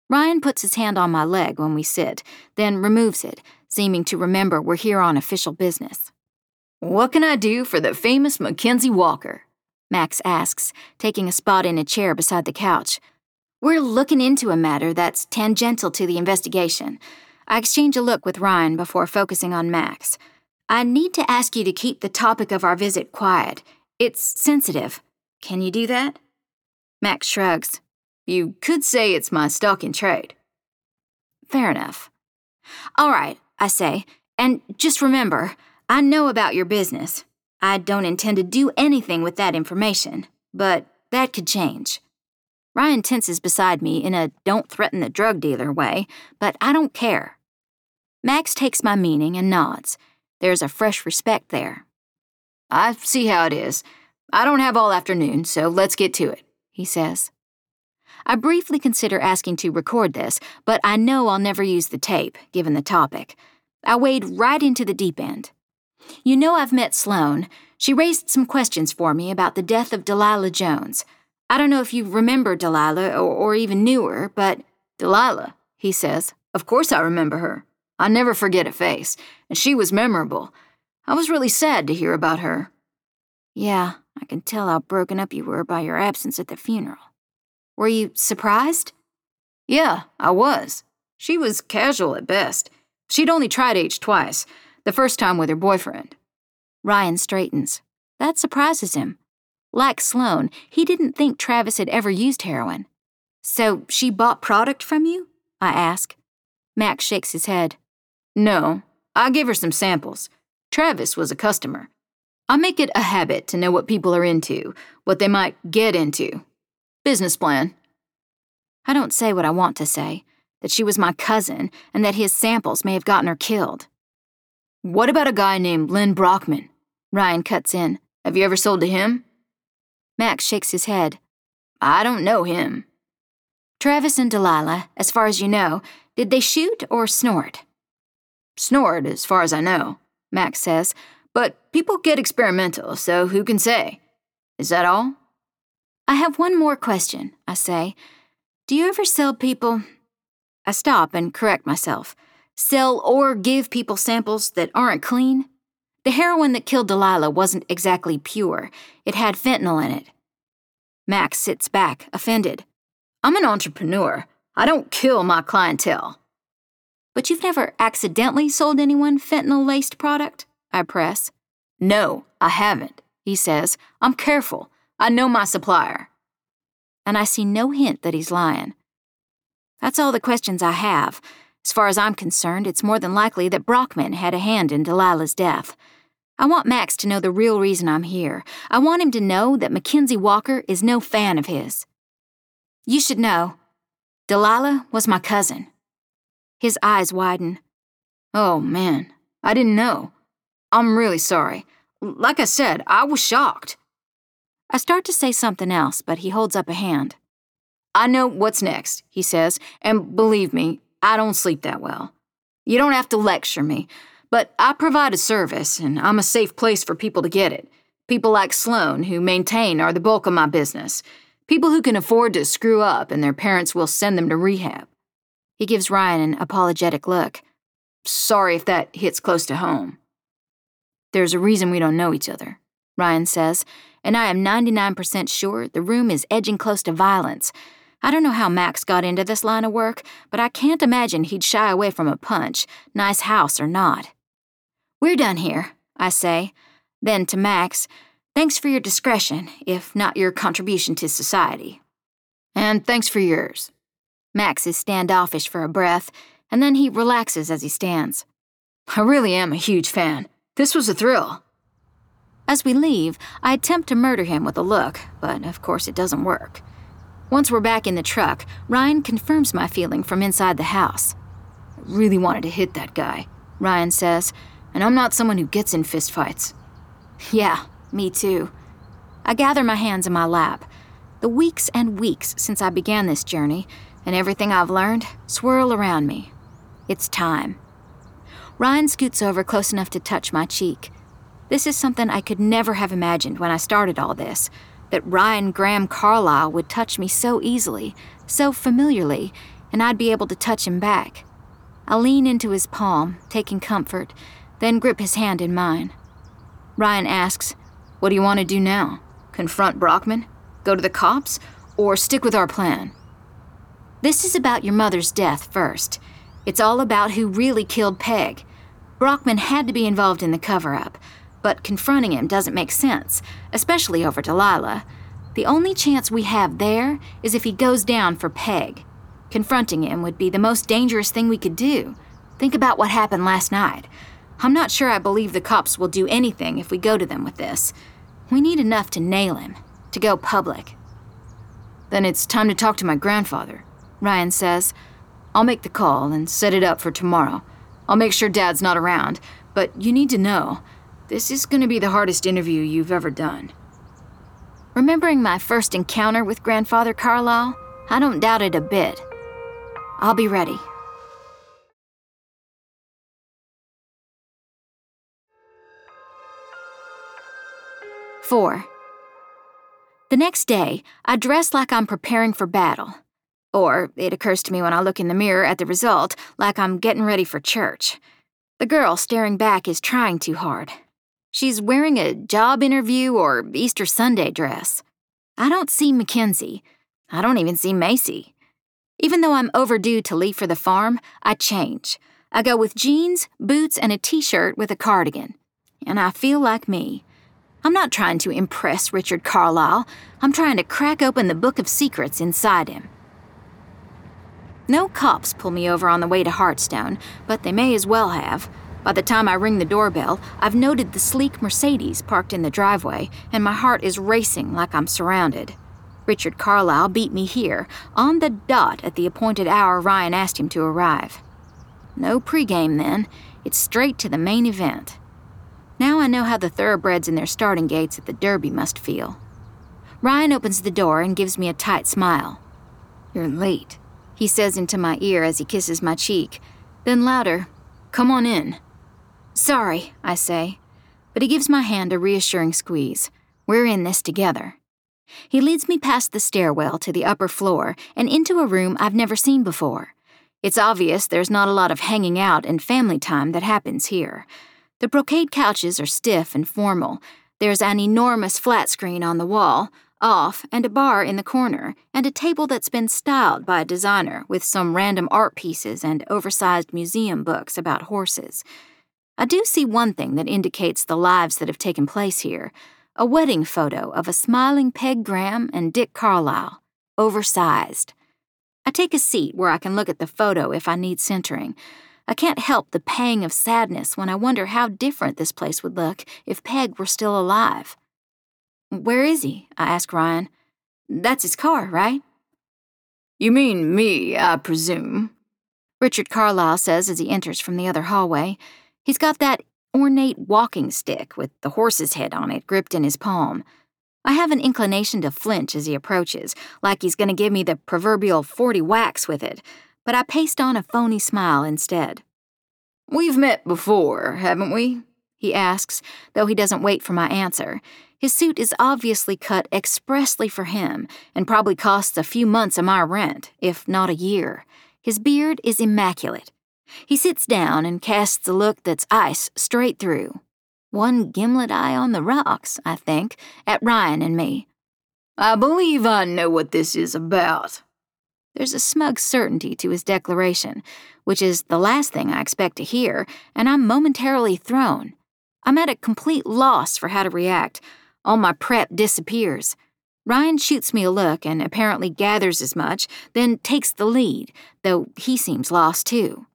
E: Ryan puts his hand on my leg when we sit, then removes it, seeming to remember we're here on official business. What can I do for the famous Mackenzie Walker? Max asks, taking a spot in a chair beside the couch. We're looking into a matter that's tangential to the investigation. I exchange a look with Ryan before focusing on Max. I need to ask you to keep the topic of our visit quiet. It's sensitive. Can you do that? Max shrugs. You could say it's my stock in trade. Fair enough. All right, I say, and just remember, I know about your business. I don't intend to do anything with that information, but that could change. Ryan tenses beside me in a don't threaten the drug dealer way, but I don't care. Max takes my meaning and nods. There's a fresh respect there. I see how it is. I don't have all afternoon, so let's get to it, he says. I briefly consider asking to record this, but I know I'll never use the tape, given the topic. I wade right into the deep end. You know I've met Sloane. She raised some questions for me about the death of Delilah Jones. I don't know if you remember Delilah or, or even knew her, but Delilah, he says. Of course I remember her. I never forget a face, and she was memorable. I was really sad to hear about her. Yeah, I can tell how broken up you were by your absence at the funeral. Were you surprised? Yeah, I was. She was casual at best. She'd only tried H twice, the first time with her boyfriend. Ryan straightens. That surprises him. Like Sloan, he didn't think Travis had ever used heroin. So she bought product from you? I ask. Max shakes his head.
F: No, I gave her some samples. Travis was a customer. I make it a habit to know what people are into, what they might get into. Business plan.
E: I don't say what I want to say that she was my cousin and that his samples may have gotten her killed.
F: What about a guy named Lynn Brockman? Ryan cuts in. Have you ever sold to him?
E: Max shakes his head.
F: I don't know him.
E: Travis and Delilah, as far as you know, did they shoot or snort?
F: Snort, as far as I know, Max says, but people get experimental, so who can say? Is that all?
E: I have one more question, I say. Do you ever sell people? I stop and correct myself sell or give people samples that aren't clean. The heroin that killed Delilah wasn't exactly pure, it had fentanyl in it. Max sits back, offended.
F: I'm an entrepreneur. I don't kill my clientele.
E: But you've never accidentally sold anyone fentanyl laced product? I press.
F: No, I haven't, he says. I'm careful. I know my supplier.
E: And I see no hint that he's lying. That's all the questions I have. As far as I'm concerned, it's more than likely that Brockman had a hand in Delilah's death. I want Max to know the real reason I'm here. I want him to know that Mackenzie Walker is no fan of his. You should know. Delilah was my cousin. His eyes widen.
F: Oh, man. I didn't know. I'm really sorry. Like I said, I was shocked.
E: I start to say something else, but he holds up a hand.
F: I know what's next, he says, and believe me, I don't sleep that well. You don't have to lecture me, but I provide a service, and I'm a safe place for people to get it. People like Sloan, who maintain, are the bulk of my business. People who can afford to screw up and their parents will send them to rehab.
E: He gives Ryan an apologetic look.
F: Sorry if that hits close to home. There's a reason we don't know each other, Ryan says, and I am 99% sure the room is edging close to violence
E: I don't know how Max got into this line of work, but I can't imagine he'd shy away from a punch, nice house or not. We're done here, I say. Then to Max, thanks for your discretion, if not your contribution to society.
F: And thanks for yours.
E: Max is standoffish for a breath, and then he relaxes as he stands.
F: I really am a huge fan. This was a thrill.
E: As we leave, I attempt to murder him with a look, but of course it doesn't work. Once we're back in the truck, Ryan confirms my feeling from inside the house.
F: I really wanted to hit that guy, Ryan says, and I'm not someone who gets in fistfights.
E: Yeah, me too. I gather my hands in my lap. The weeks and weeks since I began this journey, and everything I've learned, swirl around me. It's time. Ryan scoots over close enough to touch my cheek. This is something I could never have imagined when I started all this that Ryan Graham Carlisle would touch me so easily, so familiarly, and I'd be able to touch him back. I lean into his palm, taking comfort, then grip his hand in mine. Ryan asks,
F: What do you want to do now? Confront Brockman? Go to the cops? Or stick with our plan?
E: This is about your mother's death first. It's all about who really killed Peg. Brockman had to be involved in the cover up, but confronting him doesn't make sense, especially over Delilah. The only chance we have there is if he goes down for Peg. Confronting him would be the most dangerous thing we could do. Think about what happened last night. I'm not sure I believe the cops will do anything if we go to them with this. We need enough to nail him, to go public.
F: Then it's time to talk to my grandfather, Ryan says. I'll make the call and set it up for tomorrow. I'll make sure Dad's not around, but you need to know this is going to be the hardest interview you've ever done.
E: Remembering my first encounter with Grandfather Carlisle, I don't doubt it a bit. I'll be ready. Four. The next day, I dress like I'm preparing for battle. Or, it occurs to me when I look in the mirror at the result, like I'm getting ready for church. The girl staring back is trying too hard. She's wearing a job interview or Easter Sunday dress. I don't see Mackenzie. I don't even see Macy. Even though I'm overdue to leave for the farm, I change. I go with jeans, boots, and a t shirt with a cardigan. And I feel like me. I'm not trying to impress Richard Carlisle, I'm trying to crack open the book of secrets inside him. No cops pull me over on the way to Heartstone, but they may as well have. By the time I ring the doorbell, I've noted the sleek Mercedes parked in the driveway, and my heart is racing like I'm surrounded. Richard Carlisle beat me here, on the dot at the appointed hour Ryan asked him to arrive. No pregame then, it's straight to the main event. Now I know how the thoroughbreds in their starting gates at the Derby must feel. Ryan opens the door and gives me a tight smile. You're late, he says into my ear as he kisses my cheek. Then louder, Come on in. Sorry, I say, but he gives my hand a reassuring squeeze. We're in this together. He leads me past the stairwell to the upper floor and into a room I've never seen before. It's obvious there's not a lot of hanging out and family time that happens here. The brocade couches are stiff and formal. There's an enormous flat screen on the wall, off, and a bar in the corner, and a table that's been styled by a designer with some random art pieces and oversized museum books about horses. I do see one thing that indicates the lives that have taken place here a wedding photo of a smiling Peg Graham and Dick Carlisle, oversized. I take a seat where I can look at the photo if I need centering. I can't help the pang of sadness when I wonder how different this place would look if Peg were still alive. Where is he? I ask Ryan. That's his car, right?
F: You mean me, I presume?
E: Richard Carlisle says as he enters from the other hallway. He's got that ornate walking stick with the horse's head on it gripped in his palm. I have an inclination to flinch as he approaches, like he's going to give me the proverbial 40 whacks with it, but I paste on a phony smile instead.
F: We've met before, haven't we?
E: He asks, though he doesn't wait for my answer. His suit is obviously cut expressly for him and probably costs a few months of my rent, if not a year. His beard is immaculate, he sits down and casts a look that's ice straight through. One gimlet eye on the rocks, I think, at Ryan and me.
F: I believe I know what this is about.
E: There's a smug certainty to his declaration, which is the last thing I expect to hear, and I'm momentarily thrown. I'm at a complete loss for how to react. All my prep disappears. Ryan shoots me a look and apparently gathers as much, then takes the lead, though he seems lost too.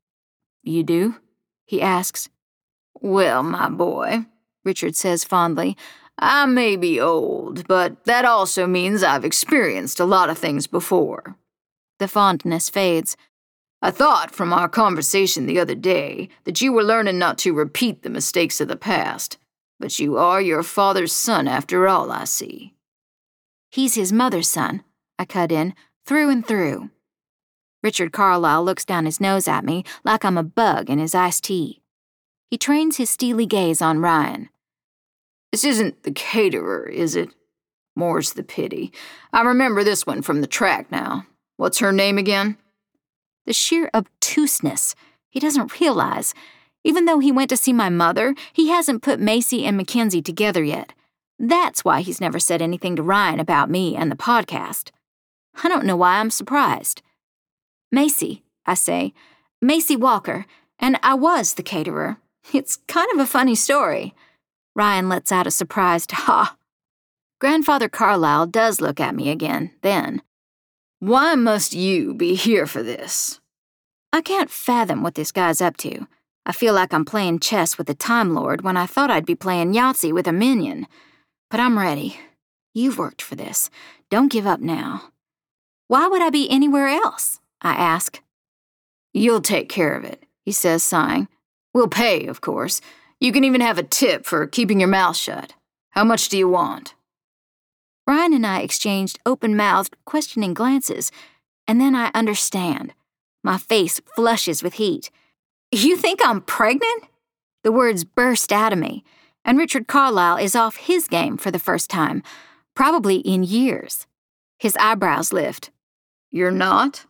F: You do?
E: he asks.
F: Well, my boy, Richard says fondly, I may be old, but that also means I've experienced a lot of things before.
E: The fondness fades.
F: I thought from our conversation the other day that you were learning not to repeat the mistakes of the past, but you are your father's son after all, I see.
E: He's his mother's son, I cut in, through and through. Richard Carlisle looks down his nose at me like I'm a bug in his iced tea. He trains his steely gaze on Ryan.
F: This isn't the caterer, is it? More's the pity. I remember this one from the track now. What's her name again?
E: The sheer obtuseness. He doesn't realize. Even though he went to see my mother, he hasn't put Macy and Mackenzie together yet. That's why he's never said anything to Ryan about me and the podcast. I don't know why I'm surprised. Macy, I say. Macy Walker, and I was the caterer. It's kind of a funny story. Ryan lets out a surprised ha. Grandfather Carlisle does look at me again, then.
F: Why must you be here for this?
E: I can't fathom what this guy's up to. I feel like I'm playing chess with a Time Lord when I thought I'd be playing Yahtzee with a minion. But I'm ready. You've worked for this. Don't give up now. Why would I be anywhere else? I ask.
F: You'll take care of it, he says, sighing. We'll pay, of course. You can even have a tip for keeping your mouth shut. How much do you want?
E: Ryan and I exchanged open mouthed, questioning glances, and then I understand. My face flushes with heat. You think I'm pregnant? The words burst out of me, and Richard Carlisle is off his game for the first time, probably in years. His eyebrows lift.
F: You're not?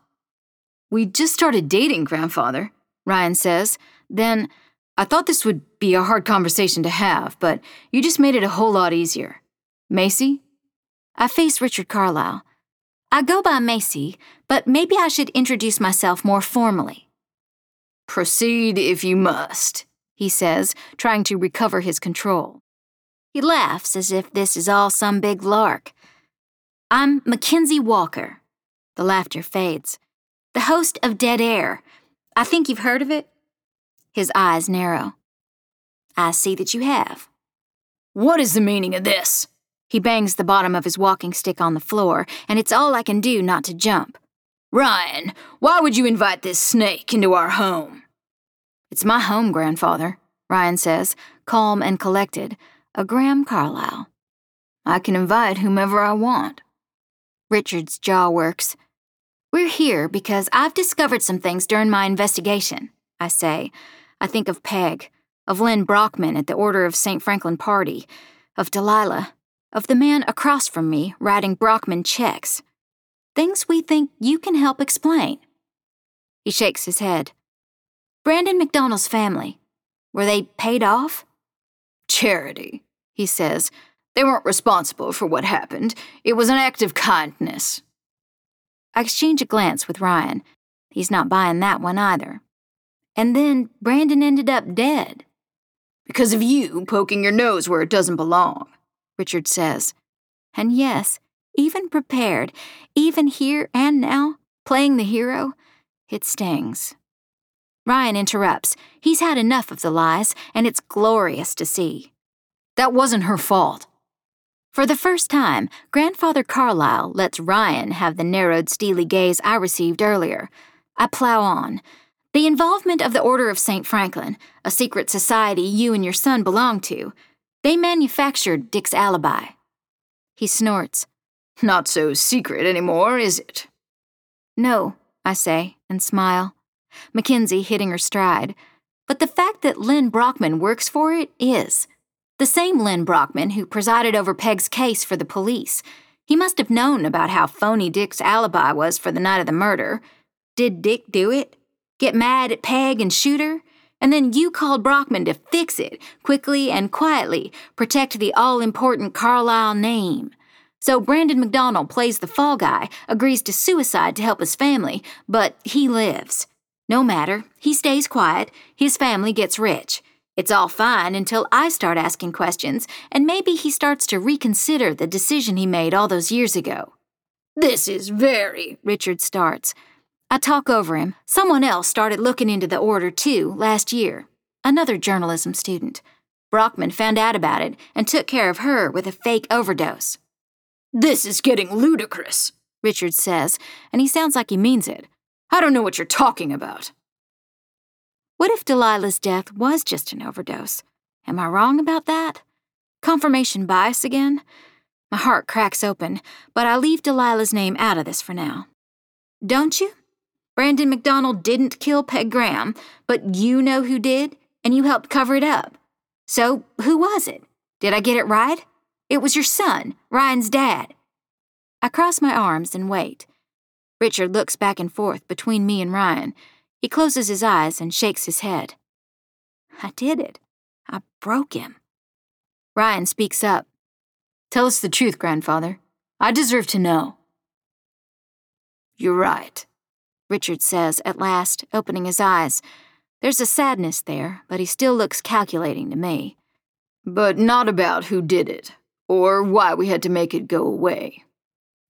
E: We just started dating, grandfather, Ryan says. Then, I thought this would be a hard conversation to have, but you just made it a whole lot easier. Macy? I face Richard Carlisle. I go by Macy, but maybe I should introduce myself more formally.
F: Proceed if you must, he says, trying to recover his control.
E: He laughs as if this is all some big lark. I'm Mackenzie Walker. The laughter fades. The host of Dead Air. I think you've heard of it? His eyes narrow. I see that you have.
F: What is the meaning of this?
E: He bangs the bottom of his walking stick on the floor, and it's all I can do not to jump.
F: Ryan, why would you invite this snake into our home?
E: It's my home, grandfather, Ryan says, calm and collected, a Graham Carlisle. I can invite whomever I want. Richard's jaw works. We're here because I've discovered some things during my investigation, I say. I think of Peg, of Lynn Brockman at the Order of St. Franklin party, of Delilah, of the man across from me writing Brockman checks. Things we think you can help explain. He shakes his head. Brandon McDonald's family, were they paid off?
F: Charity, he says. They weren't responsible for what happened. It was an act of kindness.
E: I exchange a glance with Ryan. He's not buying that one either. And then Brandon ended up dead.
F: Because of you poking your nose where it doesn't belong, Richard says.
E: And yes, even prepared, even here and now, playing the hero, it stings. Ryan interrupts. He's had enough of the lies, and it's glorious to see.
F: That wasn't her fault.
E: For the first time, Grandfather Carlisle lets Ryan have the narrowed, steely gaze I received earlier. I plow on. The involvement of the Order of St. Franklin, a secret society you and your son belong to, they manufactured Dick's alibi. He snorts.
F: Not so secret anymore, is it?
E: No, I say, and smile. Mackenzie hitting her stride. But the fact that Lynn Brockman works for it is. The same Lynn Brockman who presided over Peg's case for the police. He must have known about how phony Dick's alibi was for the night of the murder. Did Dick do it? get mad at Peg and shoot her, and then you called Brockman to fix it, quickly and quietly, protect the all important Carlisle name. So Brandon McDonald plays the fall guy, agrees to suicide to help his family, but he lives. No matter, he stays quiet, his family gets rich. It's all fine until I start asking questions, and maybe he starts to reconsider the decision he made all those years ago.
F: This is very,
E: Richard starts. I talk over him. Someone else started looking into the order too last year. Another journalism student. Brockman found out about it and took care of her with a fake overdose.
F: This is getting ludicrous, Richard says, and he sounds like he means it. I don't know what you're talking about.
E: What if Delilah's death was just an overdose? Am I wrong about that? Confirmation bias again? My heart cracks open, but I leave Delilah's name out of this for now. Don't you? Brandon McDonald didn't kill Peg Graham, but you know who did, and you helped cover it up. So, who was it? Did I get it right? It was your son, Ryan's dad. I cross my arms and wait. Richard looks back and forth between me and Ryan. He closes his eyes and shakes his head. I did it. I broke him. Ryan speaks up.
F: Tell us the truth, grandfather. I deserve to know.
E: You're right. Richard says at last, opening his eyes. There's a sadness there, but he still looks calculating to me.
F: But not about who did it, or why we had to make it go away.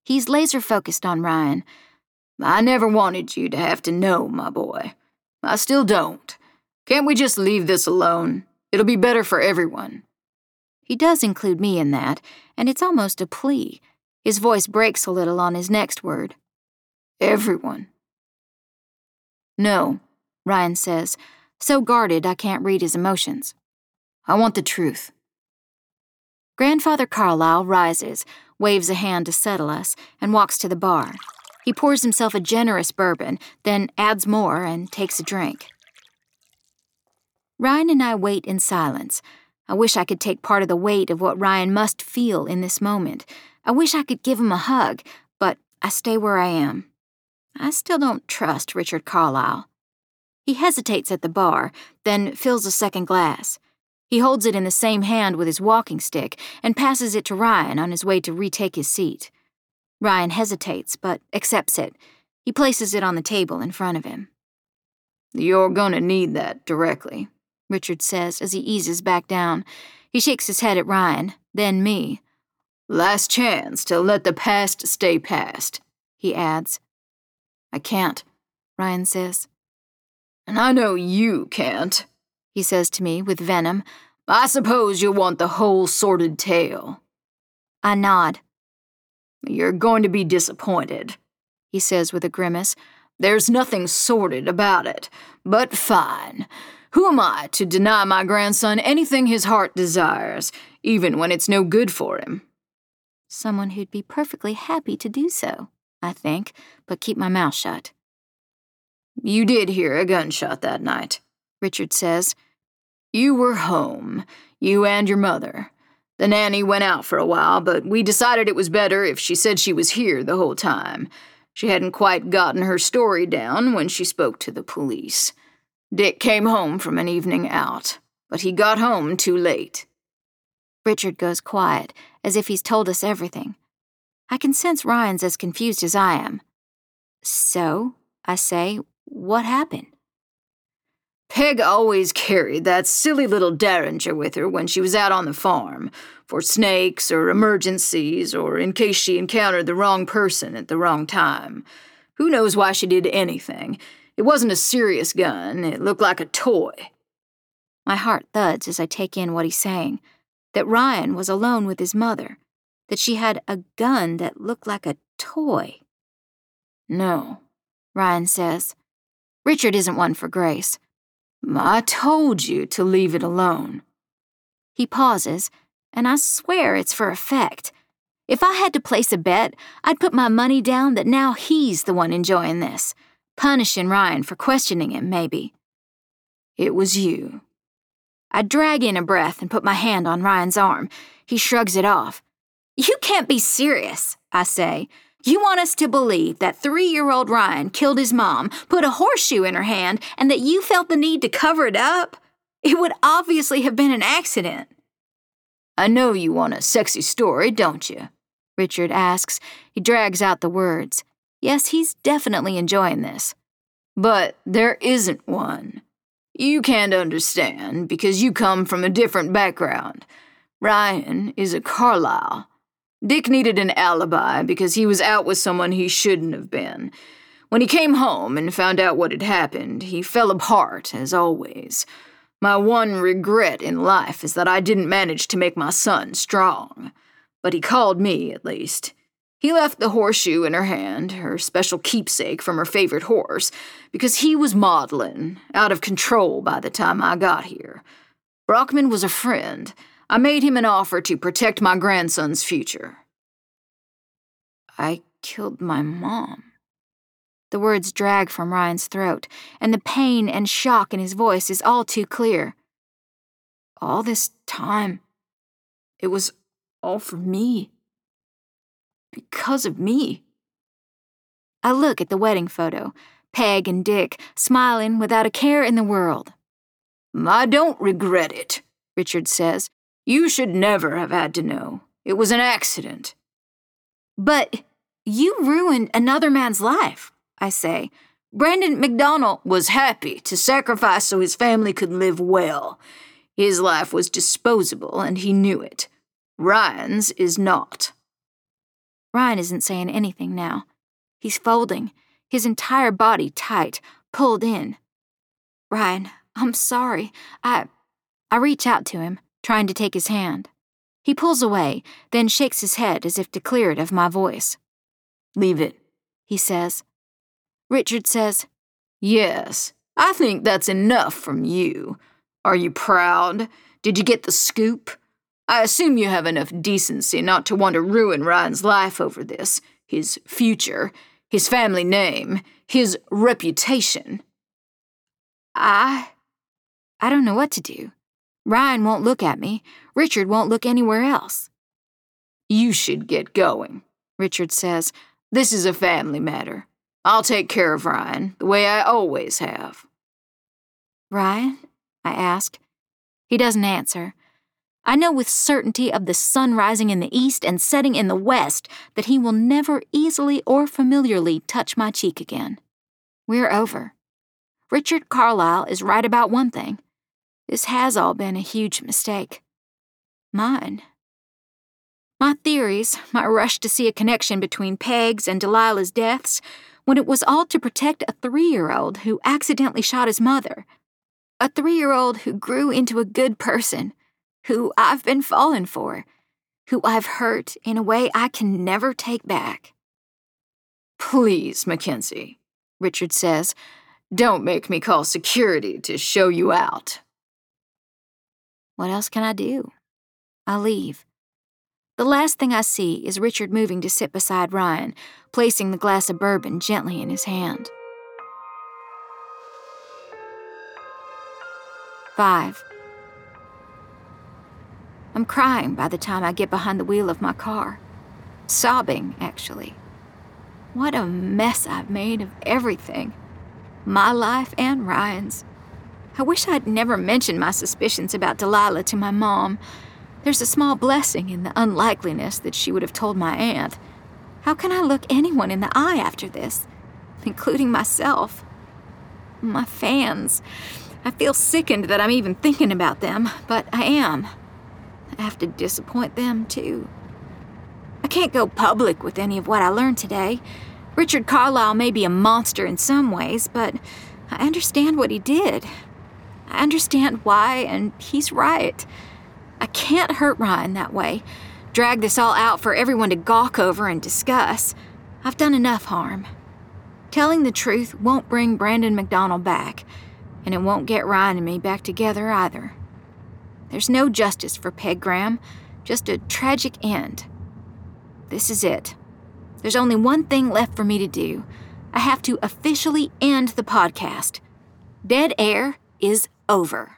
E: He's laser focused on Ryan.
F: I never wanted you to have to know, my boy. I still don't. Can't we just leave this alone? It'll be better for everyone.
E: He does include me in that, and it's almost a plea. His voice breaks a little on his next word.
F: Everyone.
E: No, Ryan says, so guarded I can't read his emotions.
F: I want the truth.
E: Grandfather Carlisle rises, waves a hand to settle us, and walks to the bar. He pours himself a generous bourbon, then adds more and takes a drink. Ryan and I wait in silence. I wish I could take part of the weight of what Ryan must feel in this moment. I wish I could give him a hug, but I stay where I am. I still don't trust Richard Carlisle. He hesitates at the bar, then fills a second glass. He holds it in the same hand with his walking stick and passes it to Ryan on his way to retake his seat. Ryan hesitates, but accepts it. He places it on the table in front of him.
F: You're gonna need that directly,
E: Richard says as he eases back down.
G: He shakes his head at Ryan, then me.
E: Last chance to let the past stay past, he adds.
G: I can't, Ryan says.
E: And I know you can't, he says to me with venom. I suppose you'll want the whole sordid tale.
G: I nod.
E: You're going to be disappointed, he says with a grimace. There's nothing sordid about it, but fine. Who am I to deny my grandson anything his heart desires, even when it's no good for him?
G: Someone who'd be perfectly happy to do so, I think, but keep my mouth shut.
E: You did hear a gunshot that night, Richard says. You were home, you and your mother. The nanny went out for a while, but we decided it was better if she said she was here the whole time. She hadn't quite gotten her story down when she spoke to the police. Dick came home from an evening out, but he got home too late.
G: Richard goes quiet, as if he's told us everything. I can sense Ryan's as confused as I am. So, I say, what happened?
E: Peg always carried that silly little derringer with her when she was out on the farm, for snakes or emergencies or in case she encountered the wrong person at the wrong time. Who knows why she did anything? It wasn't a serious gun, it looked like a toy.
G: My heart thuds as I take in what he's saying that Ryan was alone with his mother, that she had a gun that looked like a toy.
E: No,
G: Ryan says. Richard isn't one for grace.
E: I told you to leave it alone.
G: He pauses, and I swear it's for effect. If I had to place a bet, I'd put my money down that now he's the one enjoying this, punishing Ryan for questioning him, maybe.
E: It was you.
G: I drag in a breath and put my hand on Ryan's arm. He shrugs it off. You can't be serious, I say. You want us to believe that three year old Ryan killed his mom, put a horseshoe in her hand, and that you felt the need to cover it up? It would obviously have been an accident.
E: I know you want a sexy story, don't you?
G: Richard asks. He drags out the words. Yes, he's definitely enjoying this.
E: But there isn't one. You can't understand because you come from a different background. Ryan is a Carlisle. Dick needed an alibi because he was out with someone he shouldn't have been. When he came home and found out what had happened, he fell apart, as always. My one regret in life is that I didn't manage to make my son strong. But he called me, at least. He left the horseshoe in her hand, her special keepsake from her favorite horse, because he was maudlin, out of control by the time I got here. Brockman was a friend. I made him an offer to protect my grandson's future.
G: I killed my mom. The words drag from Ryan's throat, and the pain and shock in his voice is all too clear. All this time, it was all for me because of me. I look at the wedding photo, Peg and Dick smiling without a care in the world.
E: I don't regret it, Richard says. You should never have had to know. It was an accident.
G: But you ruined another man's life, I say.
E: Brandon McDonald was happy to sacrifice so his family could live well. His life was disposable, and he knew it. Ryan's is not.
G: Ryan isn't saying anything now. He's folding, his entire body tight, pulled in. Ryan, I'm sorry. I. I reach out to him, trying to take his hand. He pulls away, then shakes his head as if to clear it of my voice.
E: Leave it,
G: he says. Richard says,
E: Yes, I think that's enough from you. Are you proud? Did you get the scoop? I assume you have enough decency not to want to ruin Ryan's life over this, his future, his family name, his reputation.
G: I. I don't know what to do. Ryan won't look at me. Richard won't look anywhere else.
E: You should get going, Richard says. This is a family matter. I'll take care of Ryan, the way I always have.
G: Ryan? I ask. He doesn't answer. I know with certainty of the sun rising in the east and setting in the west that he will never easily or familiarly touch my cheek again. We're over. Richard Carlisle is right about one thing. This has all been a huge mistake.
E: mine. My theories, my rush to see a connection between Peg's and Delilah's deaths, when it was all to protect a three year old who accidentally shot his mother. A three year old who grew into a good person, who I've been falling for, who I've hurt in a way I can never take back.
F: Please, Mackenzie, Richard says, don't make me call security to show you out.
E: What else can I do? I leave. The last thing I see is Richard moving to sit beside Ryan, placing the glass of bourbon gently in his hand. 5. I'm crying by the time I get behind the wheel of my car. Sobbing, actually. What a mess I've made of everything my life and Ryan's. I wish I'd never mentioned my suspicions about Delilah to my mom. There's a small blessing in the unlikeliness that she would have told my aunt. How can I look anyone in the eye after this, including myself? My fans. I feel sickened that I'm even thinking about them, but I am. I have to disappoint them, too. I can't go public with any of what I learned today. Richard Carlisle may be a monster in some ways, but I understand what he did. I understand why, and he's right. I can't hurt Ryan that way. Drag this all out for everyone to gawk over and discuss. I've done enough harm. Telling the truth won't bring Brandon McDonald back, and it won't get Ryan and me back together either. There's no justice for Peg Graham, just a tragic end. This is it. There's only one thing left for me to do. I have to officially end the podcast. Dead air is over.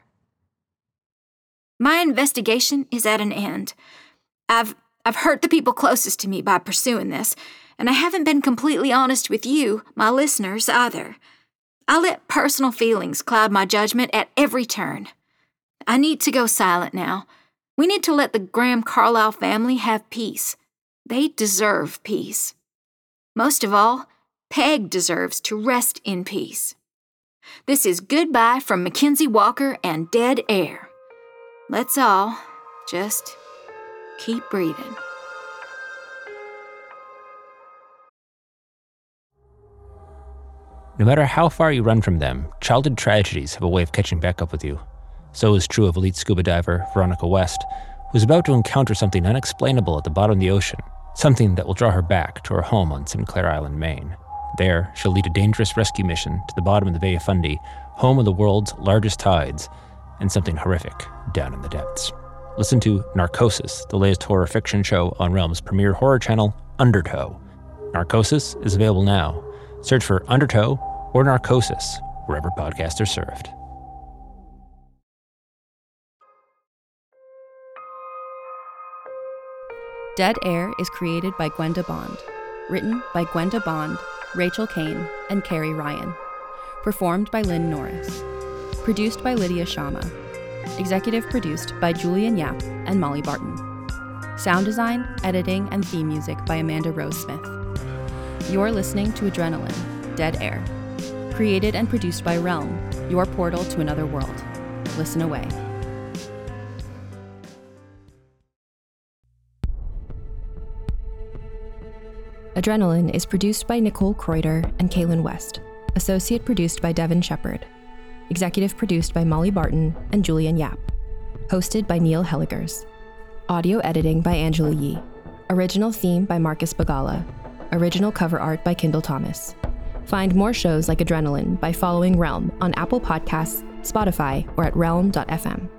E: My investigation is at an end. I've I've hurt the people closest to me by pursuing this, and I haven't been completely honest with you, my listeners, either. I let personal feelings cloud my judgment at every turn. I need to go silent now. We need to let the Graham Carlisle family have peace. They deserve peace. Most of all, Peg deserves to rest in peace. This is goodbye from Mackenzie Walker and Dead Air. Let's all just keep breathing.
B: No matter how far you run from them, childhood tragedies have a way of catching back up with you. So is true of elite scuba diver Veronica West, who's about to encounter something unexplainable at the bottom of the ocean, something that will draw her back to her home on Sinclair Island, Maine. There, she'll lead a dangerous rescue mission to the bottom of the Bay of Fundy, home of the world's largest tides, and something horrific down in the depths. Listen to Narcosis, the latest horror fiction show on Realm's premier horror channel, Undertow. Narcosis is available now. Search for Undertow or Narcosis wherever podcasts are served.
A: Dead Air is created by Gwenda Bond. Written by Gwenda Bond, Rachel Caine, and Carrie Ryan. Performed by Lynn Norris. Produced by Lydia Shama. Executive produced by Julian Yap and Molly Barton. Sound design, editing, and theme music by Amanda Rose Smith. You're listening to Adrenaline, Dead Air. Created and produced by Realm, your portal to another world. Listen away. Adrenaline is produced by Nicole Kreuter and Kaylin West. Associate produced by Devin Shepard. Executive produced by Molly Barton and Julian Yap. Hosted by Neil Helligers. Audio editing by Angela Yee. Original theme by Marcus Bagala. Original cover art by Kendall Thomas. Find more shows like Adrenaline by following Realm on Apple Podcasts, Spotify, or at realm.fm.